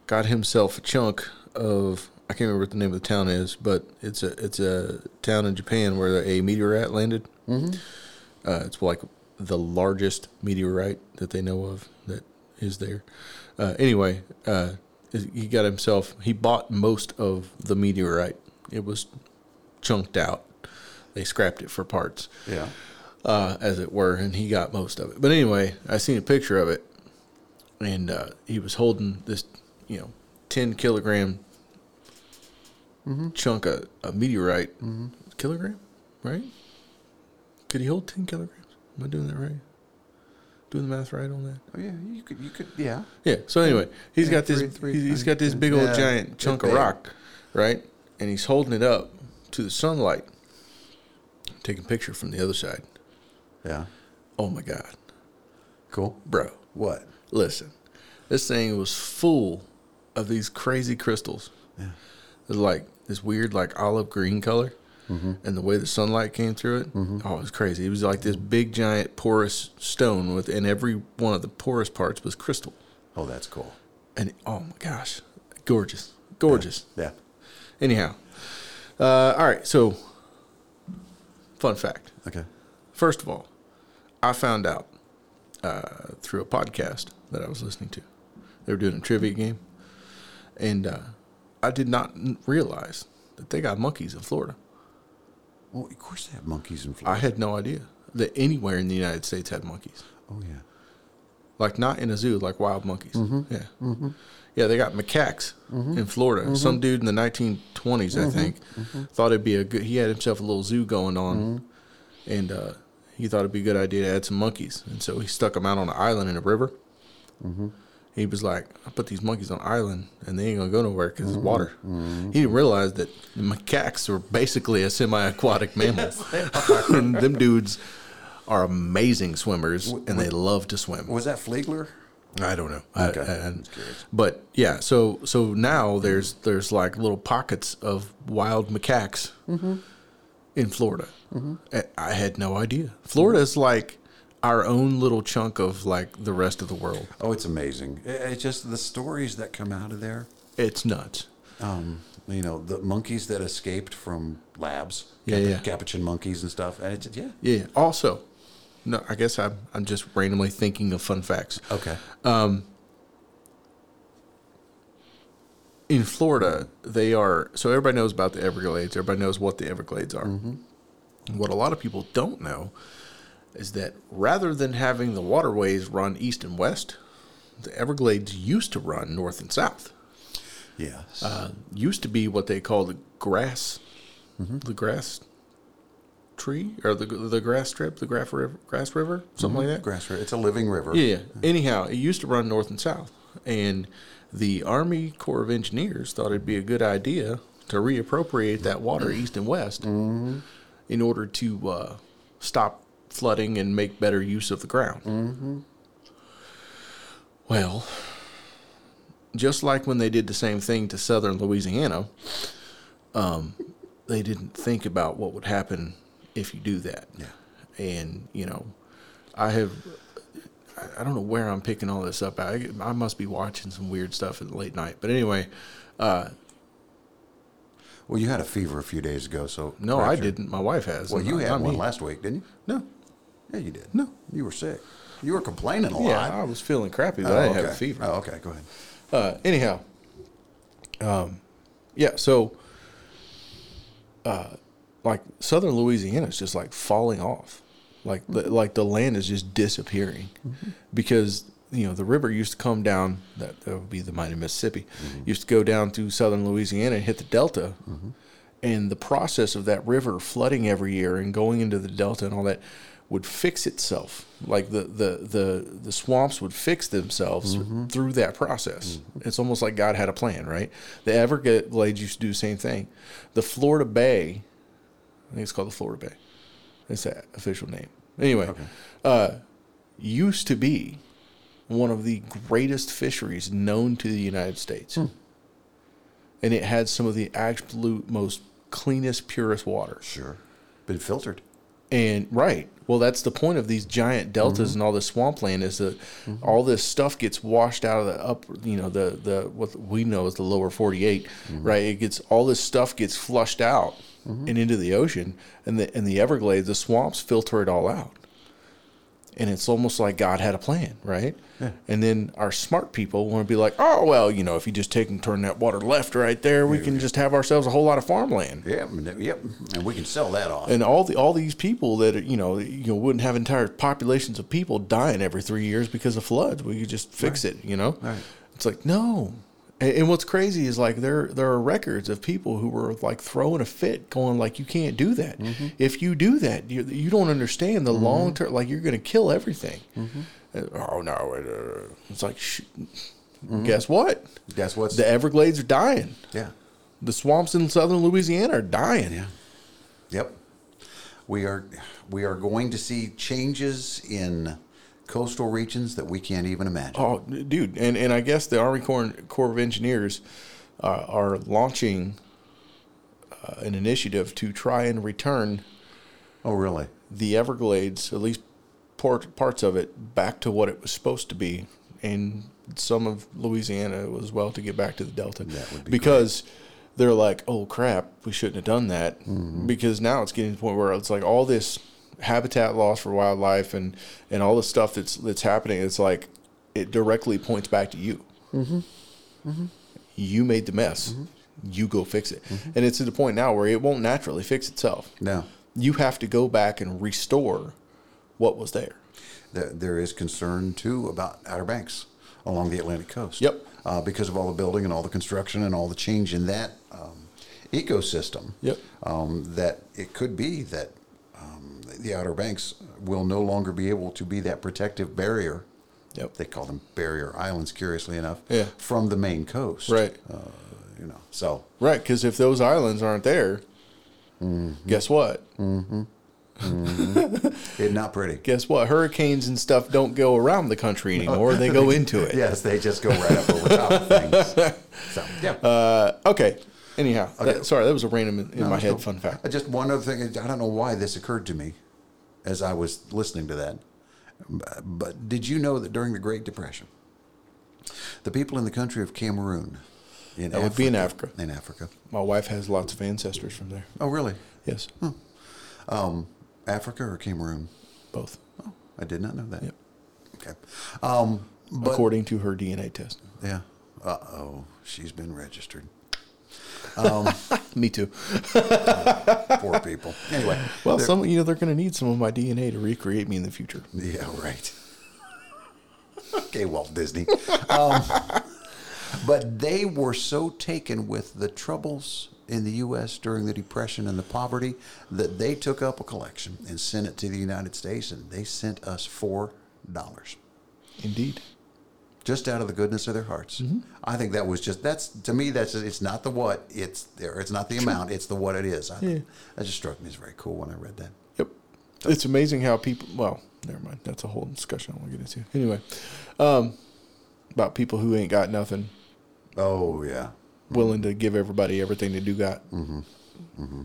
got himself a chunk of I can't remember what the name of the town is, but it's a it's a town in Japan where a meteorite landed. Mm-hmm. Uh, it's like the largest meteorite that they know of that is there. Uh, anyway, uh, he got himself. He bought most of the meteorite. It was chunked out. They scrapped it for parts yeah. uh, as it were, and he got most of it. But anyway, I seen a picture of it, and uh, he was holding this, you know, ten kilogram chunk of a meteorite. Kilogram, right? Could he hold ten kilograms? Am I doing that right? Doing the math right on that? Oh yeah. You could. You could. Yeah. Yeah. So anyway, he's Yeah, got this. three- three he's- he's got this big old Yeah, giant chunk of rock, right? And he's holding it up to the sunlight, taking a picture from the other side. Yeah. Oh my god, Cool. bro! What? Listen, this thing was full of these crazy crystals. Yeah. It was like this weird, like olive green color, and the way the sunlight came through it, oh, it was crazy. It was like this big, giant, porous stone with, and every one of the porous parts was crystal. Oh, that's cool. And oh my gosh, gorgeous, gorgeous. Yeah. Anyhow, uh, all right. So, fun fact. Okay. First of all, I found out uh, through a podcast that I was listening to. They were doing a trivia game, and uh, I did not realize that they got monkeys in Florida. Well, of course they have monkeys in Florida. I had no idea that anywhere in the United States had monkeys. oh yeah. Like not in a zoo, like wild monkeys. Mm-hmm. Yeah, mm-hmm. yeah. They got macaques mm-hmm. in Florida. Some dude in the 1920s, I think, thought it'd be a good. He had himself a little zoo going on, and uh, he thought it'd be a good idea to add some monkeys, and so he stuck them out on an island in a river. He was like, "I put these monkeys on an island, and they ain't gonna go nowhere because it's mm-hmm. water." Mm-hmm. He didn't realize that the macaques were basically a semi-aquatic [LAUGHS] mammal. [LAUGHS] and them dudes are amazing swimmers, and they love to swim. Was that Flagler? I don't know. Okay. I- I- but yeah, so so now there's there's like little pockets of wild macaques Mm-hmm. in Florida. Mm-hmm. I- I had no idea. Florida is like our own little chunk of like the rest of the world. Oh, it's amazing. It's just the stories that come out of there. It's nuts. Um, you know, the monkeys that escaped from labs. Yeah, yeah. Capuchin monkeys and stuff. And it's yeah. Yeah. Also, no, I guess I'm I'm just randomly thinking of fun facts. Okay. in Florida, they are so everybody knows about the Everglades. Everybody knows what the Everglades are. What a lot of people don't know is that rather than having the waterways run east and west, the Everglades used to run north and south. Yes. Uh, used to be what they call the grass, the grass tree or the the grass strip, the grass river, grass river, something like that. Grass River. It's a living river. Yeah. Anyhow, it used to run north and south, and the Army Corps of Engineers thought it'd be a good idea to reappropriate that water [CLEARS THROAT] east and west in order to uh, stop flooding and make better use of the ground. Well, just like when they did the same thing to southern Louisiana, um, they didn't think about what would happen if you do that. Yeah. And, you know, I have, I- don't know where I'm picking all this up. I, I must be watching some weird stuff at the late night. But anyway, uh, Well, you had a fever a few days ago, so no, I didn't. My wife has. Well, you had not one last week, didn't you? No. Yeah, you did. No. You were sick. You were complaining a Yeah, lot. I was feeling crappy, but Oh, I didn't have a fever. Oh, okay. Go ahead. Uh, anyhow, um, yeah. So, uh, like Southern Louisiana is just like falling off, like the, like the land is just disappearing because you know the river used to come down. That, that would be the mighty Mississippi. Used to go down through Southern Louisiana and hit the Delta, and the process of that river flooding every year and going into the Delta and all that would fix itself. Like the the the, the swamps would fix themselves mm-hmm. through that process. Mm-hmm. It's almost like God had a plan, right? The Everglades used to do the same thing. The Florida Bay, I think it's called the Florida Bay. It's that official name. Anyway, uh, used to be one of the greatest fisheries known to the United States. Hmm. And it had some of the absolute most cleanest, purest water. Sure. Been filtered. And right, well, that's the point of these giant deltas mm-hmm. and all this swampland is that mm-hmm. all this stuff gets washed out of the up, you know, the the what we know as the lower 48, mm-hmm. right? It gets all this stuff gets flushed out and into the ocean, and the and the Everglades, the swamps filter it all out. And it's almost like God had a plan, right? And then our smart people want to be like, oh well, you know, if you just take and turn that water left right there, we can just have ourselves a whole lot of farmland Yep. Yep. And we can sell that off. and all the all these people that are, you know you know wouldn't have entire populations of people dying every three years because of floods. We could just fix it, you know. Right. It's like no, and, what's crazy is like there there are records of people who were like throwing a fit, going like you can't do that. Mm-hmm. If you do that, you you don't understand the long term. Like you're going to kill everything. Mm-hmm. Uh, oh no, uh, it's like sh- guess what? Guess what? The Everglades are dying. yeah. The swamps in southern Louisiana are dying. Yeah. Yep. We are we are going to see changes in coastal regions that we can't even imagine. Oh, dude, and and I guess the Army Corps, Corps of Engineers uh, are launching uh, an initiative to try and return Oh, really? the Everglades, at least part, parts of it, back to what it was supposed to be, and some of Louisiana as well to get back to the Delta. That would be because they're like, oh crap, we shouldn't have done that Mm-hmm. because now it's getting to the point where it's like all this habitat loss for wildlife and and all the stuff that's that's happening. It's like it directly points back to you. Mm-hmm. You made the mess. You go fix it, and it's to the point now where it won't naturally fix itself No. you have to go back and restore what was there. There, there is concern too about Outer Banks along the Atlantic coast. Yep. Uh, because of all the building and all the construction and all the change in that um, ecosystem. Yep. Um, that it could be that the Outer Banks will no longer be able to be that protective barrier. Yep. They call them barrier islands, curiously enough. Yeah. From the main coast. Right. Uh, you know. So. Right, because if those islands aren't there, Mm-hmm. guess what? [LAUGHS] It's not pretty. Guess what? Hurricanes and stuff don't go around the country anymore; they go into it. [LAUGHS] Yes, they just go right up over top of things. [LAUGHS] So yeah. Uh, okay. Anyhow, Okay. that- sorry, that was a random in, in No, my head fun fact. Uh, Just one other thing. I don't know why this occurred to me as I was listening to that. But did you know that during the Great Depression, the people in the country of Cameroon, in That would be in Africa. in Africa. My wife has lots of ancestors from there. Oh, really? Yes, Um, Africa or Cameroon? both, Oh, I did not know that. Yep. Okay. Um, but according to her DNA test. yeah. Uh oh, she's been registered. [LAUGHS] Me too. [LAUGHS] Poor people. Anyway, Well, some you know they're going to need some of my DNA to recreate me in the future. Yeah, right. okay, Walt Disney. [LAUGHS] Um, but they were so taken with the troubles in the U.S. during the Depression and the poverty that they took up a collection and sent it to the United States, and they sent us four dollars Indeed. Just out of the goodness of their hearts. I think that was just that's to me that's it's not the what it's there it's not the amount it's the what it is. I, Yeah. That just struck me as very cool when I read that. Yep. It's amazing how people. Well, never mind. That's a whole discussion I want to get into. Anyway, um, about people who ain't got nothing, Oh yeah, willing to give everybody everything they do got. Mm-hmm. Mm-hmm.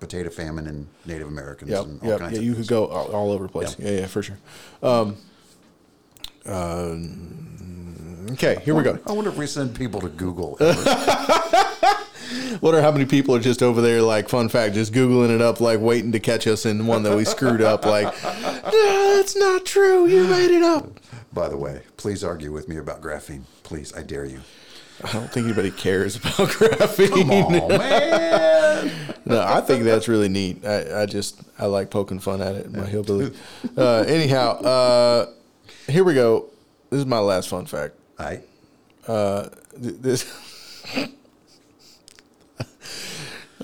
Potato famine and Native Americans Yep. and all Yep. kinds Yeah, you things. could go all, all over the place. Yeah. yeah, for sure. Um, uh, okay, here we go. I wonder if we send people to Google. [LAUGHS] Wonder how many people are just over there, like, fun fact, just Googling it up, like, waiting to catch us in one that we screwed up. Like, no, that's not true. You made it up. By the way, please argue with me about graphene. Please, I dare you. I don't think anybody cares about [LAUGHS] graphene. Oh man! [LAUGHS] No, I think that's really neat. I, I just I like poking fun at it in my hillbilly. Uh, anyhow, uh, here we go. This is my last fun fact. I Uh, th- this. [LAUGHS]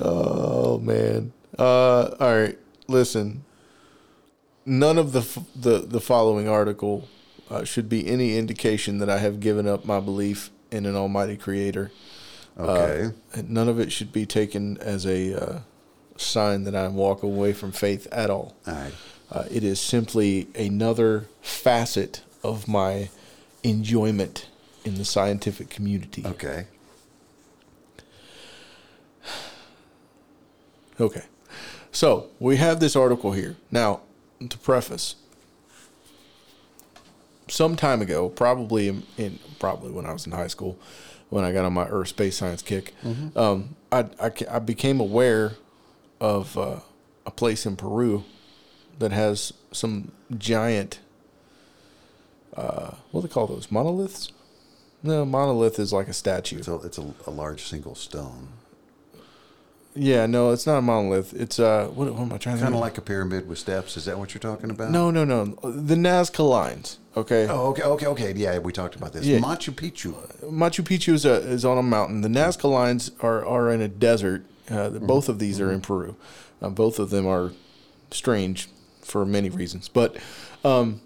oh man. Uh, all right. Listen. None of the f- the the following article uh, should be any indication that I have given up my belief in an Almighty Creator. okay. And none of it should be taken as a uh, sign that I walk away from faith at all. all right. Uh, it is simply another facet of my enjoyment in the scientific community. Okay. Okay. So we have this article here. Now, to preface, some time ago, probably in, in probably when I was in high school, when I got on my Earth space science kick, um, I, I, I became aware of uh, a place in Peru that has some giant. Uh, what do they call those? Monoliths? No, monolith is like a statue. It's a it's a, a large single stone, Yeah, no, it's not a monolith. It's uh, what, what am I trying to? kind of like a pyramid with steps. Is that what you're talking about? No, no, no. The Nazca lines. Okay. Oh, okay, okay, okay. Yeah, we talked about this. Yeah. Machu Picchu. Machu Picchu is, a, is on a mountain. The Nazca lines are, are in a desert. Uh, Mm-hmm. Both of these are in Peru. Uh, both of them are strange for many reasons. But um,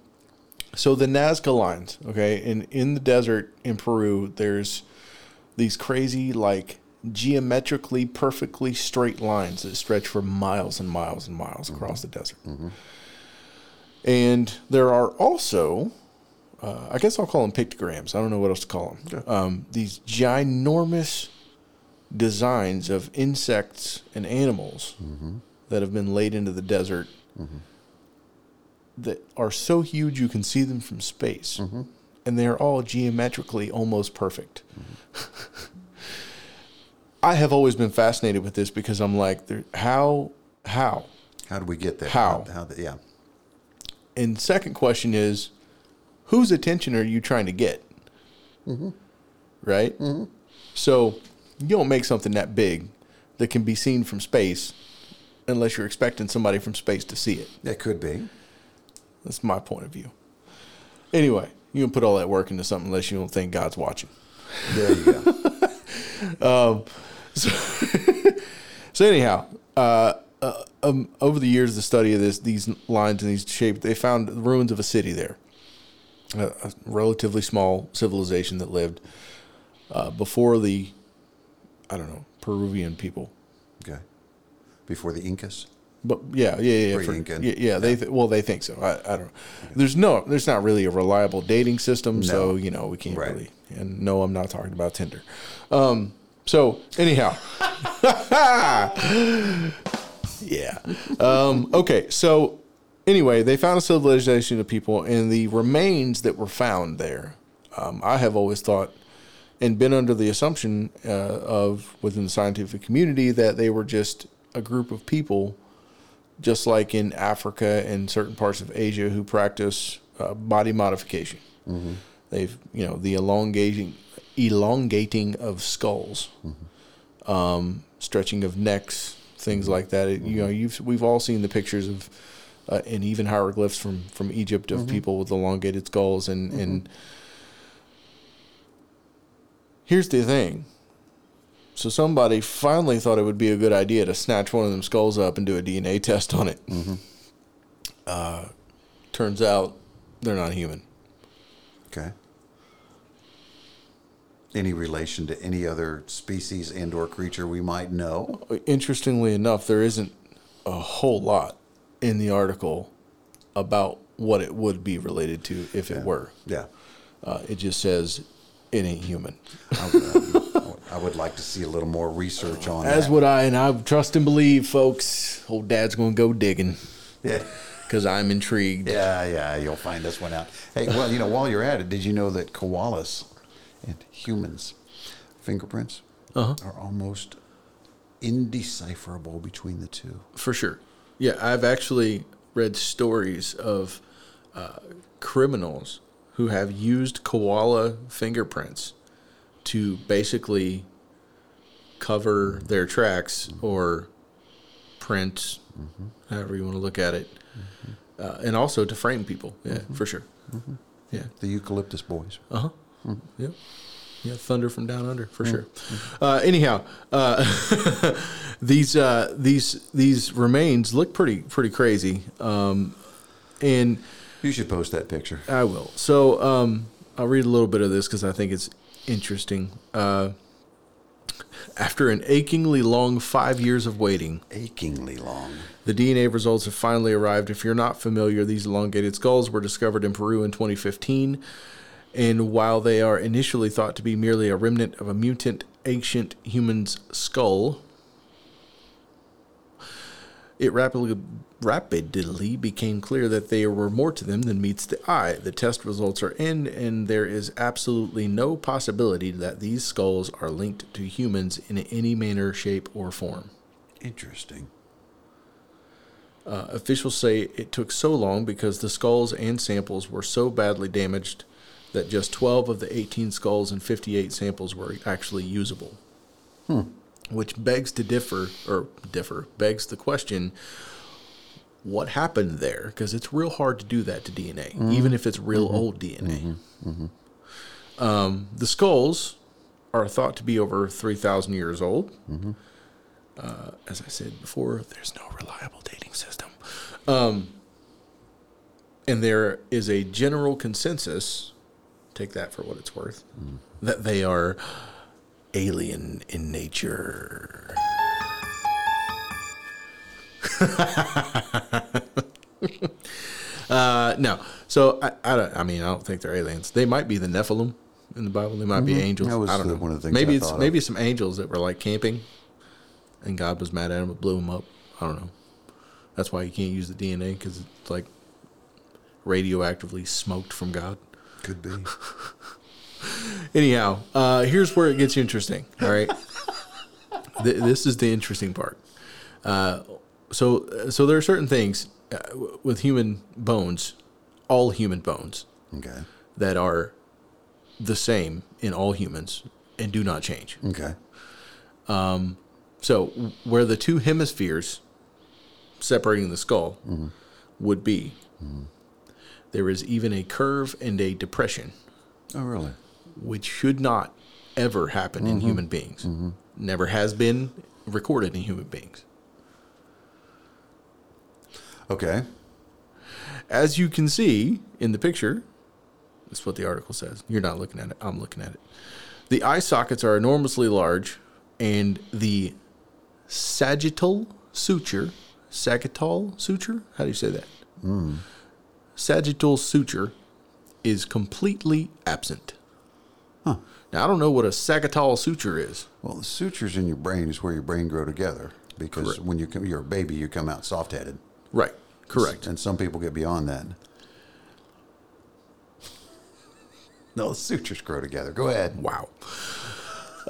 so the Nazca lines, okay, in, in the desert in Peru, there's these crazy, like, geometrically perfectly straight lines that stretch for miles and miles and miles across the desert. And there are also, uh, I guess I'll call them pictograms. I don't know what else to call them. Um, these ginormous designs of insects and animals that have been laid into the desert that are so huge you can see them from space. Mm-hmm. And they're all geometrically almost perfect. [LAUGHS] I have always been fascinated with this because I'm like, how, how? How do we get there? How? How? the- yeah. And second question is, whose attention are you trying to get? Mm-hmm. Right. Mm-hmm. So you don't make something that big that can be seen from space unless you're expecting somebody from space to see it. It could be. That's my point of view. Anyway, you don't put all that work into something unless you don't think God's watching. There you go. [LAUGHS] [LAUGHS] So anyhow, uh, uh, um, over the years, the study of this, these lines and these shapes, they found the ruins of a city there, a, a relatively small civilization that lived uh, before the, I don't know, Peruvian people. okay. Before the Incas. But yeah, yeah, yeah, for- Pre-Incan. yeah, yeah. They th- well, they think so. I, I don't. know. There's no, there's not really a reliable dating system, so you know we can't Right. really. And no, I'm not talking about Tinder. Um, so anyhow, [LAUGHS] yeah. Um, okay, so anyway, they found a civilization of people, and the remains that were found there, um, I have always thought and been under the assumption uh, of within the scientific community that they were just a group of people, just like in Africa and certain parts of Asia, who practice uh, body modification. They've, you know, the elongating, elongating of skulls, um, stretching of necks, things like that. It, You know, you've we've all seen the pictures of, uh, and even hieroglyphs from from Egypt of people with elongated skulls, and and here's the thing. So somebody finally thought it would be a good idea to snatch one of them skulls up and do a DNA [LAUGHS] test on it. Uh, turns out they're not human. Okay. Any relation to any other species and or creature we might know? Interestingly enough, there isn't a whole lot in the article about what it would be related to if it were. Yeah. Uh, it just says it ain't human. I would, like to see a little more research on As that. would I, and I trust and believe, folks. Old Dad's going to go digging yeah. because I'm intrigued. Yeah, yeah, you'll find this one out. Hey, well, you know, while you're at it, did you know that koalas and humans' fingerprints Uh-huh. are almost indecipherable between the two? For sure. Yeah, I've actually read stories of uh, criminals who have used koala fingerprints to basically cover their tracks or print, however you want to look at it, uh, and also to frame people. Yeah, for sure. Yeah. The eucalyptus boys. Uh huh. Yep. Yeah, thunder from down under for sure. Uh, anyhow, uh, [LAUGHS] these uh, these these remains look pretty pretty crazy, um, and You should post that picture. I will. So um, I'll read a little bit of this because I think it's interesting. Uh, after an achingly long five years of waiting, Achingly long. the DNA results have finally arrived. If you're not familiar, these elongated skulls were discovered in Peru in 2015. And while they are initially thought to be merely a remnant of a mutant ancient human's skull, it rapidly rapidly became clear that there were more to them than meets the eye. The test results are in, and there is absolutely no possibility that these skulls are linked to humans in any manner, shape, or form. Interesting. Uh, officials say it took so long because the skulls and samples were so badly damaged that just 12 of the 18 skulls and 58 samples were actually usable. Which begs to differ, or differ, begs the question what happened there? Because it's real hard to do that to DNA, even if it's real old DNA. Um, the skulls are thought to be over 3,000 years old. Uh, as I said before, there's no reliable dating system. Um, and there is a general consensus, take that for what it's worth, that they are alien in nature. [LAUGHS] uh, no, so I, I, don't, I mean, I don't think they're aliens. They might be the Nephilim in the Bible. They might be angels. That was I don't the- know. one of the things maybe it's of. maybe some angels that were like camping and God was mad at him and blew him up. I don't know. That's why you can't use the DNA because it's like radioactively smoked from God. Could be. [LAUGHS] Anyhow, uh, here's where it gets interesting. All right, [LAUGHS] Th- this is the interesting part. Uh, so, so there are certain things uh, w- with human bones, all human bones, Okay. that are the same in all humans and do not change. Okay. So, w- where the two hemispheres separating the skull would be, there is even a curve and a depression, Oh, really? Which should not ever happen in mm-hmm. human beings. Mm-hmm. Never has been recorded in human beings. Okay. As you can see in the picture, that's what the article says. You're not looking at it, I'm looking at it. The eye sockets are enormously large, and the sagittal suture, sagittal suture, how do you say that? Mm. Sagittal suture is completely absent. Now, I don't know what a sagittal suture is. Well, the sutures in your brain is where your brain grow together because Correct. when you come, you're a baby, you come out soft-headed. Right, correct. And some people get beyond that. No, the sutures grow together. Go ahead. Wow. [LAUGHS]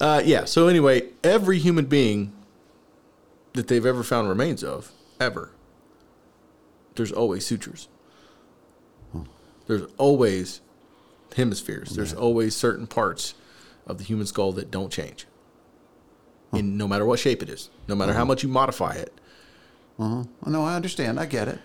uh, yeah. So anyway, every human being that they've ever found remains of, ever, there's always sutures. There's always hemispheres. There's always certain parts of the human skull that don't change. In no matter what shape it is, no matter how much you modify it. Oh, no, I understand. I get it.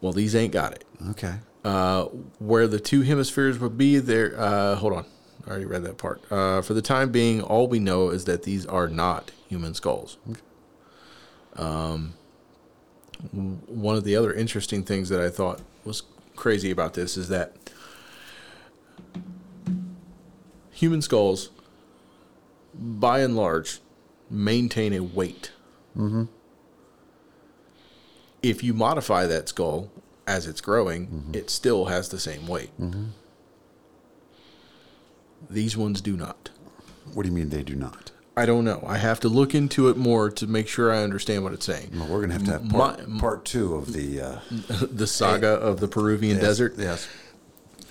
Well, these ain't got it. Okay. Uh, where the two hemispheres would be there. Uh, hold on, I already read that part. Uh, for the time being, all we know is that these are not human skulls. Um, one of the other interesting things that I thought was crazy about this is that human skulls, by and large, maintain a weight. Mm-hmm. If you modify that skull as it's growing, mm-hmm. it still has the same weight. Mm-hmm. These ones do not. What do you mean they do not? I don't know. I have to look into it more to make sure I understand what it's saying. Well, we're going to have to have My- part, part two of the uh, [LAUGHS] the saga of the Peruvian yes, desert. Yes.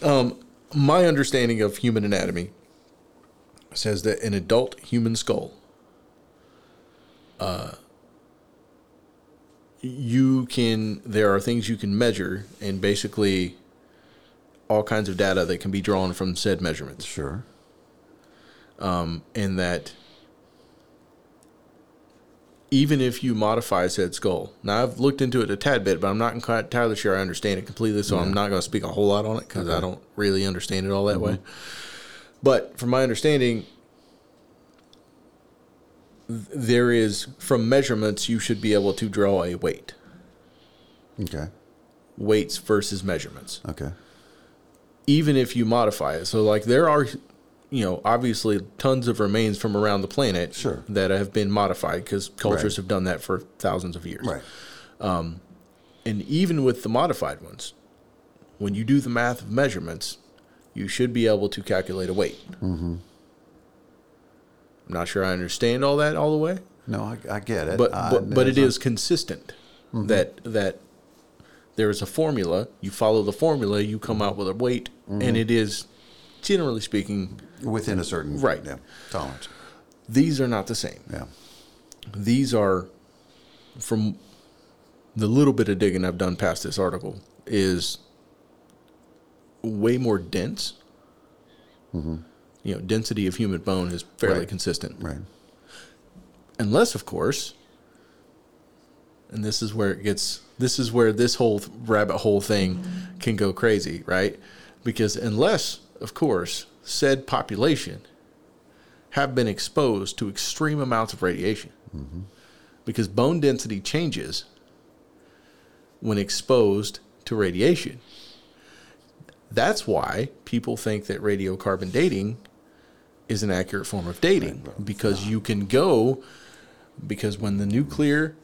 Um, my understanding of human anatomy says that an adult human skull, uh, you can there are things you can measure and basically all kinds of data that can be drawn from said measurements. Sure. And that even if you modify said skull, now I've looked into it a tad bit, but I'm not entirely sure I understand it completely, so I'm not going to speak a whole lot on it because I don't really understand it all that way. But from my understanding, there is from measurements you should be able to draw a weight, Okay. weights versus measurements. Okay. even if you modify it. So like there are you know, obviously tons of remains from around the planet Sure. that have been modified because cultures Right. have done that for thousands of years. Right. Um, and even with the modified ones, when you do the math of measurements, you should be able to calculate a weight. Mm-hmm. I'm not sure I understand all that all the way, No, I, I get it. but I- but, but it is consistent that that there is a formula. You follow the formula, you come out with a weight, and it is generally speaking, within a certain Right. yeah, tolerance. these are not the same. Yeah. these are from the little bit of digging I've done past this article is way more dense. Mm-hmm. You know, density of human bone is fairly Right. consistent, Right. unless, of course, and this is where it gets. This is where this whole rabbit hole thing can go crazy, right? Because unless, of course, said population have been exposed to extreme amounts of radiation, mm-hmm. because bone density changes when exposed to radiation. That's why people think that radiocarbon dating is an accurate form of dating because you can go because when the nuclear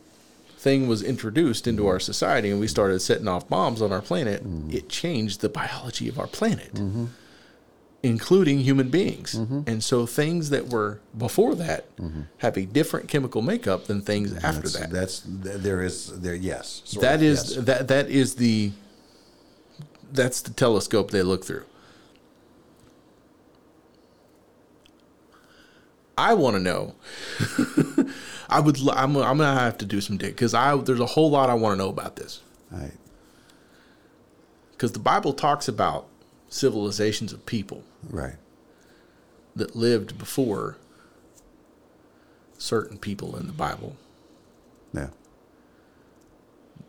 thing was introduced into our society and we started setting off bombs on our planet, mm-hmm. it changed the biology of our planet, mm-hmm. including human beings. Mm-hmm. And so things that were before that have a different chemical makeup than things after That's, that. that's there is there yes. That is yes. that that is the that's the telescope they look through. I want to know. [LAUGHS] I would. I'm. I'm gonna have to do some dig because I there's a whole lot I want to know about this Right. because the Bible talks about civilizations of people Right. that lived before certain people in the Bible, Yeah.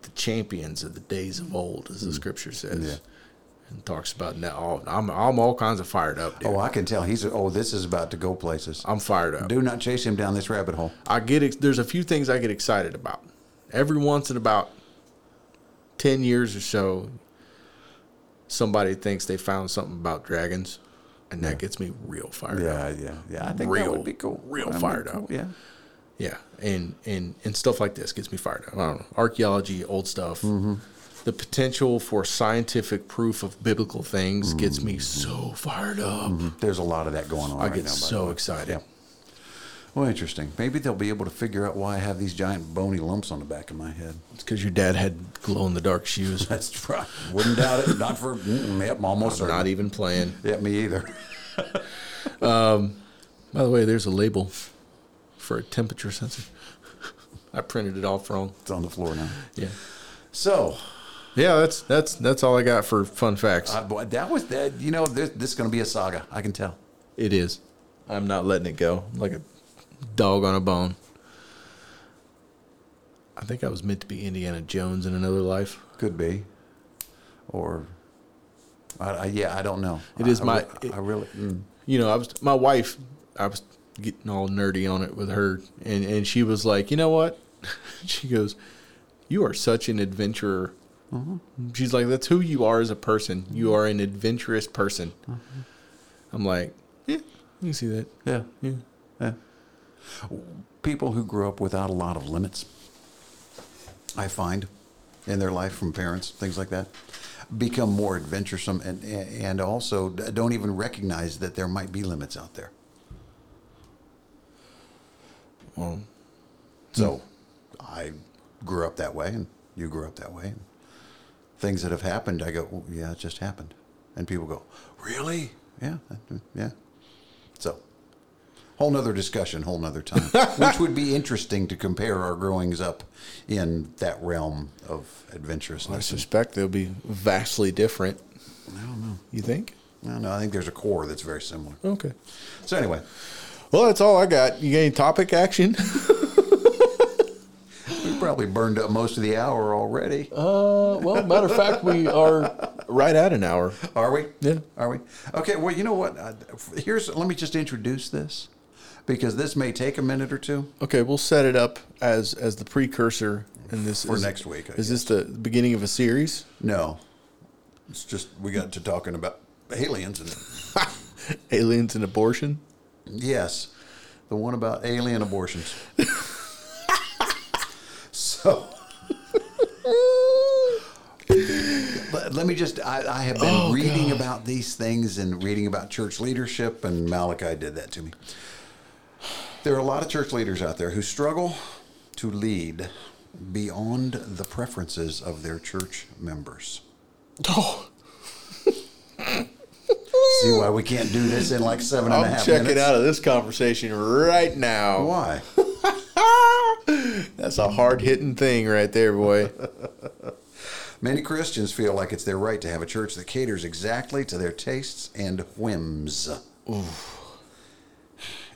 the champions of the days of old, as the mm. Scripture says. Yeah. And talks about now. I'm I'm all kinds of fired up. Dude. Oh, I can tell he's oh this is about to go places. I'm fired up. Do not chase him down this rabbit hole. I get there's a few things I get excited about. Every once in about ten years or so, somebody thinks they found something about dragons, and that gets me real fired up. Yeah, yeah, yeah. I think that Real- would be cool. real That'd fired cool, up. Yeah. Yeah, and and and stuff like this gets me fired up. I don't know archaeology, old stuff. Mm-hmm. The potential for scientific proof of biblical things gets me so fired up. There's a lot of that going on I right get now. so excited. Yeah. Well, interesting. Maybe they'll be able to figure out why I have these giant bony lumps on the back of my head. It's because your dad had glow in the dark shoes. [LAUGHS] That's right. Wouldn't doubt it. Not for. Mm, yep, almost certain. Not even playing. [LAUGHS] Yeah, me either. [LAUGHS] By the way, there's a label for a temperature sensor. I printed it off wrong. It's on the floor now. Yeah. So, Yeah, that's that's that's all I got for fun facts. Uh, boy, that was that. You know, this, this is going to be a saga. I can tell. it is. I'm not letting it go like a dog on a bone. I think I was meant to be Indiana Jones in another life. Could be, or, I, I, yeah, I don't know. It is I, my- I, re- I really. Mm. you know, I was my wife. I was getting all nerdy on it with her, and and she was like, you know what? [LAUGHS] she goes, "You are such an adventurer." Mm-hmm. She's like, "That's who you are as a person. You mm-hmm. are an adventurous person." Mm-hmm. I'm like, "Yeah, you see that. Yeah. Yeah, Yeah. People who grew up without a lot of limits, I find, in their life from parents, things like that, become more adventuresome and and also don't even recognize that there might be limits out there. well, So, hmm. I grew up that way, and you grew up that way. And things that have happened, I go, well, yeah, it just happened, and people go, really? Yeah, yeah. So, whole nother discussion, whole nother time, [LAUGHS] which would be interesting to compare our growings up in that realm of adventurousness. I suspect they'll be vastly different. I don't know. You think? I don't. I think there's a core that's very similar. Okay. So anyway, Well, that's all I got. You got any topic action? [LAUGHS] we probably burned up most of the hour already. Uh, well, matter of fact, we are right at an hour. Are we? Yeah. Are we? Okay. Well, you know what? Here's. Let me just introduce this, because this may take a minute or two. Okay, we'll set it up as as the precursor, and this For is next week, I Is this the beginning of a series? No, it's just we got to talking about aliens and [LAUGHS] Aliens and abortion. yes, the one about alien abortions. [LAUGHS] so. Let, me just, I, I have been Oh, reading about these things and reading about church leadership, and Malachi did that to me. There are a lot of church leaders out there who struggle to lead beyond the preferences of their church members. Oh, See why we can't do this in like seven and a half checking minutes? out of this conversation right now. Why? [LAUGHS] That's a hard hitting thing right there, boy. [LAUGHS] Many Christians feel like it's their right to have a church that caters exactly to their tastes and whims.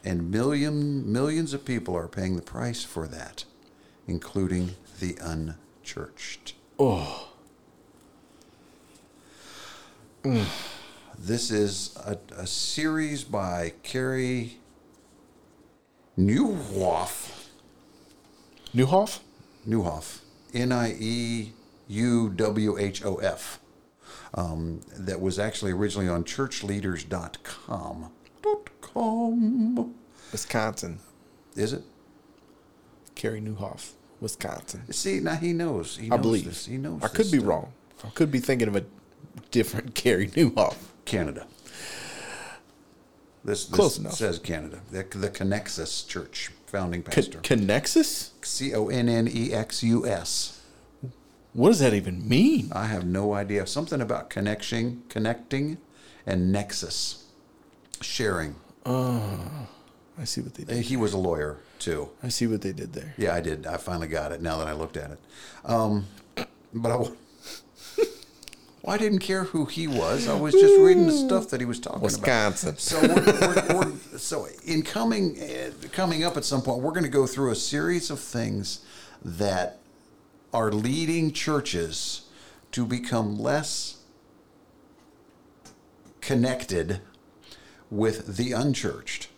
And million millions of people are paying the price for that, including the unchurched. Oh, This is a, a series by Carey Nieuwhof. Nieuwhof. Nieuwhof, N I E U W H O F, um, that was actually originally on churchleaders.com. Dot com. Wisconsin. Is it? Carey Nieuwhof, Wisconsin. See, now he knows. He I knows believe. This. He knows I could be stuff. wrong. I could be thinking of a different [LAUGHS] Carey Nieuwhof. Canada. This, this Close enough. says Canada. The, the Connexus Church founding pastor. Connexus? C O N N E X U S. What does that even mean? I have no idea. Something about connection, connecting, and nexus, sharing. Oh, I see what they did. He was a lawyer too. I see what they did there. Yeah, I did. I finally got it now that I looked at it. Um, but I, well, I didn't care who he was. I was just reading the stuff that he was talking Wisconsin. about. So, we're, we're, we're, so in coming uh, coming up at some point, we're going to go through a series of things that are leading churches to become less connected with the unchurched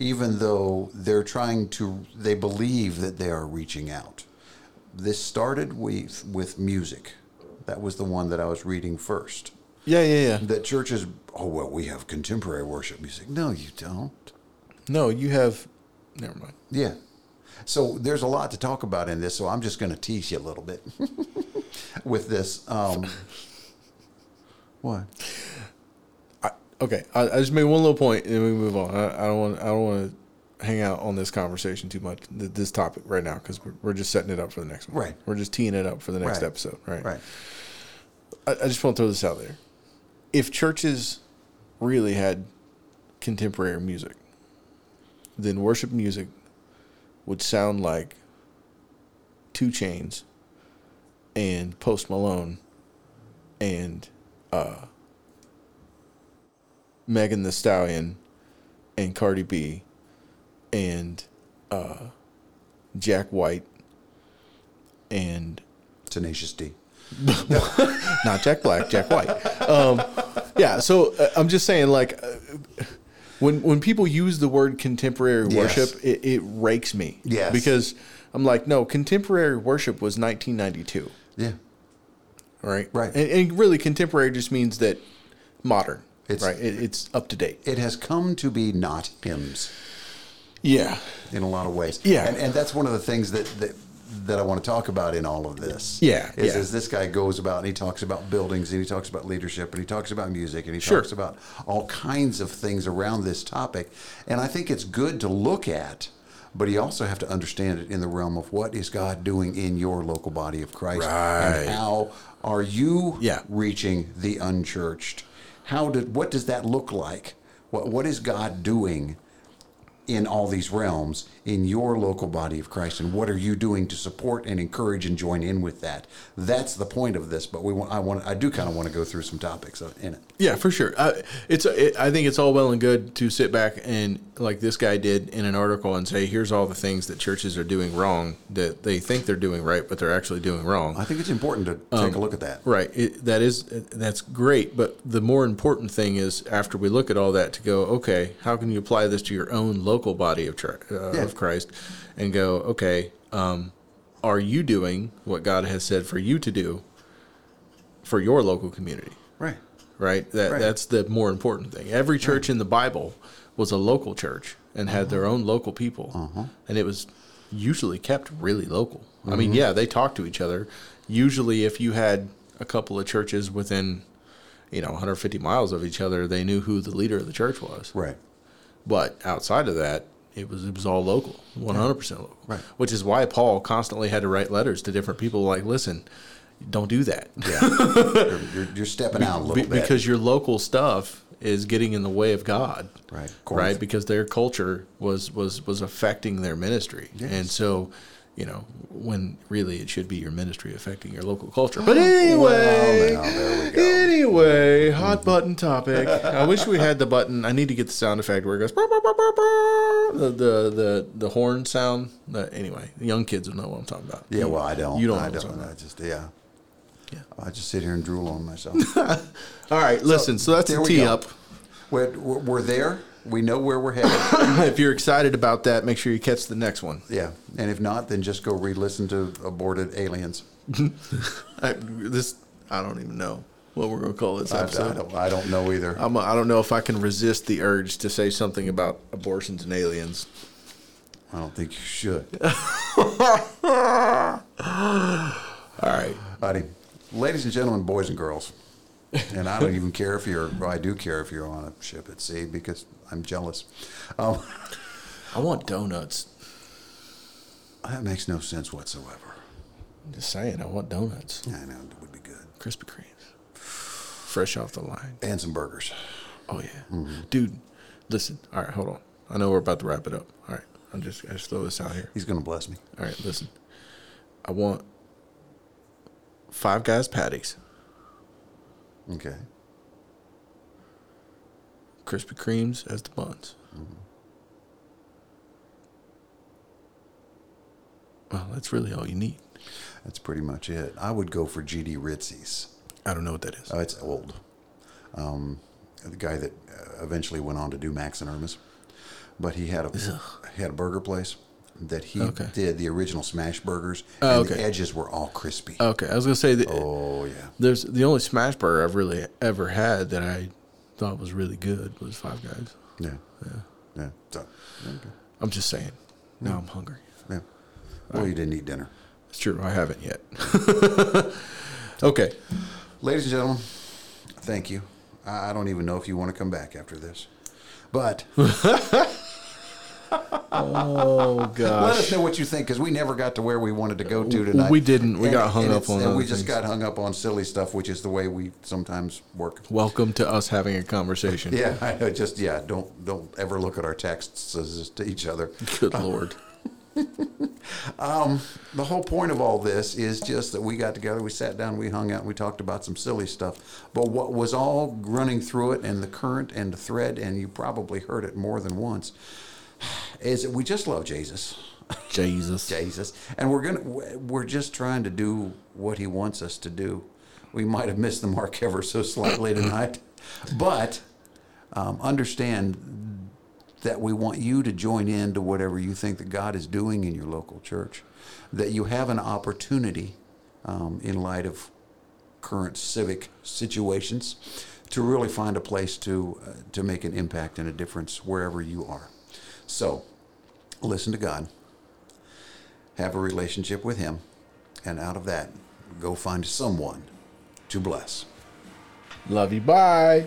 even though they're trying to they believe that they are reaching out this started with with music that was the one that i was reading first Yeah, yeah, yeah. that churches oh well we have contemporary worship music no you don't No, you have. Never mind. yeah so there's a lot to talk about in this so i'm just going to tease you a little bit [LAUGHS] with this um [LAUGHS] what I, okay, I, I just made one little point, and then we move on. I, I don't want. I don't want to hang out on this conversation too much. th- This topic right now, because we're, we're just setting it up for the next one. Right. We're just teeing it up for the next Right. episode. Right. right I, I just want to throw this out there. If churches really had contemporary music, then worship music would sound like 2 Chainz and Post Malone and uh, Megan Thee Stallion and Cardi B and uh, Jack White and Tenacious D. [LAUGHS] not Jack Black, Jack White. Um, yeah, so uh, I'm just saying, like, uh, when when people use the word contemporary Yes. worship, it, it rakes me. Yes. because I'm like, no, contemporary worship was 1992, Yeah. right? Right. and, and really, contemporary just means that modern, It's- right? It, it's up to date. It has come to be not hymns Yeah, in a lot of ways. Yeah. And, and that's one of the things that, that that I want to talk about in all of this. Yeah, Is, yeah. is this guy goes about and he talks about buildings and he talks about leadership and he talks about music and he Sure. talks about all kinds of things around this topic. And I think it's good to look at, but you also have to understand it in the realm of what is God doing in your local body of Christ Right. and how are you Yeah. reaching the unchurched? How did what does that look like? What what is God doing in all these realms in your local body of Christ, and what are you doing to support and encourage and join in with that? That's the point of this. But we want, I want, I do kind of want to go through some topics in it. Yeah, for sure. Uh, it's it, I think it's all well and good to sit back and like this guy did in an article and say, here's all the things that churches are doing wrong that they think they're doing right, but they're actually doing wrong. I think it's important to take a look at that. Right. It, that is that's great, but the more important thing is after we look at all that to go, okay, how can you apply this to your own local body of tri- uh, Yeah. of Christ, and go, okay, um, are you doing what God has said for you to do for your local community? Right. Right. That Right. that's the more important thing. Every church in the Bible was a local church and had uh-huh. their own local people, uh-huh. and it was usually kept really local. I mean, mm-hmm. yeah, they talked to each other. Usually, if you had a couple of churches within, you know, 150 miles of each other, they knew who the leader of the church was. Right. But outside of that, it was it was all local, 100 percent local. Right. Which is why Paul constantly had to write letters to different people, like, listen, don't do that. Yeah. [LAUGHS] you're, you're, you're stepping out a little Be- bit because your local stuff is getting in the way of God. Right. Right. Because their culture was was was affecting their ministry, Yes. and so. You know, when really it should be your ministry affecting your local culture. But anyway, Well, now, there we go. anyway, hot button topic. I wish we had the button. I need to get the sound effect where it goes "Brr, brr, brr, brr, brr," the the the the horn sound. Uh, anyway, the young kids will know what I'm talking about. Yeah. You- Well, I don't. You don't. I don't. I about. just yeah. Yeah. I just sit here and drool on myself. [LAUGHS] All right, listen. So that's there the we tee up. we're, we're there. We know where we're headed. [COUGHS] if you're excited about that, make sure you catch the next one. yeah. And if not, then just go re-listen to Aborted Aliens. [LAUGHS] I, this I don't even know what we're gonna call this I, I episode. don't. I don't know either. I'm, I don't know if I can resist the urge to say something about abortions and aliens. I don't think you should. [LAUGHS] All right. Buddy, ladies and gentlemen, boys and girls, [LAUGHS] and I don't even care if you're. Well, I do care if you're on a ship at sea because I'm jealous. Um, [LAUGHS] I want donuts. that makes no sense whatsoever. I'm just saying, I want donuts. Yeah, I know it would be good, Krispy Kremes. Fresh off the line. and some burgers. Oh yeah. Dude, listen. All right, hold on. I know we're about to wrap it up. All right. I'm just I just throw this out here. He's gonna bless me. All right, listen. I want five guys patties, Okay. Krispy Kremes as the buns. Well, that's really all you need. That's pretty much it. I would go for GD Ritzy's. I don't know what that is. Oh, it's old. Um, the guy that uh, eventually went on to do Max and Erma's, but he had a he had a burger place that he Okay. did the original smash burgers, Oh, and the edges were all crispy. Okay, I was gonna say that oh yeah, there's the only smash burger I've really ever had that I thought was really good was Five Guys. yeah, yeah, yeah. So, okay. I'm just saying. Now I'm hungry. yeah. Well, you didn't eat dinner, It's true. I haven't yet. [LAUGHS] okay. ladies and gentlemen. Thank you. I I don't even know if you want to come back after this, but [LAUGHS] Oh god! [LAUGHS] let us know what you think because we never got to where we wanted to go to tonight. We didn't. We got hung up on And we just things. got hung up on silly stuff, which is the way we sometimes work. Welcome to us having a conversation. Yeah, [LAUGHS] I know. Just yeah, don't don't ever look at our texts to each other. [LAUGHS] Good lord. um, the whole point of all this is just that we got together, we sat down, we hung out, we talked about some silly stuff. But what was all running through it, and the current and the thread, and you probably heard it more than once, is that we just love Jesus. Jesus. [LAUGHS] Jesus, and we're gonna we're just trying to do what He wants us to do. We might have missed the mark ever so slightly tonight, but um, understand that we want you to join in to whatever you think that God is doing in your local church. That you have an opportunity, um, in light of current civic situations, to really find a place to uh, to make an impact and a difference wherever you are. So, listen to God have a relationship with Him, and out of that, go find someone to bless. Love you. Bye.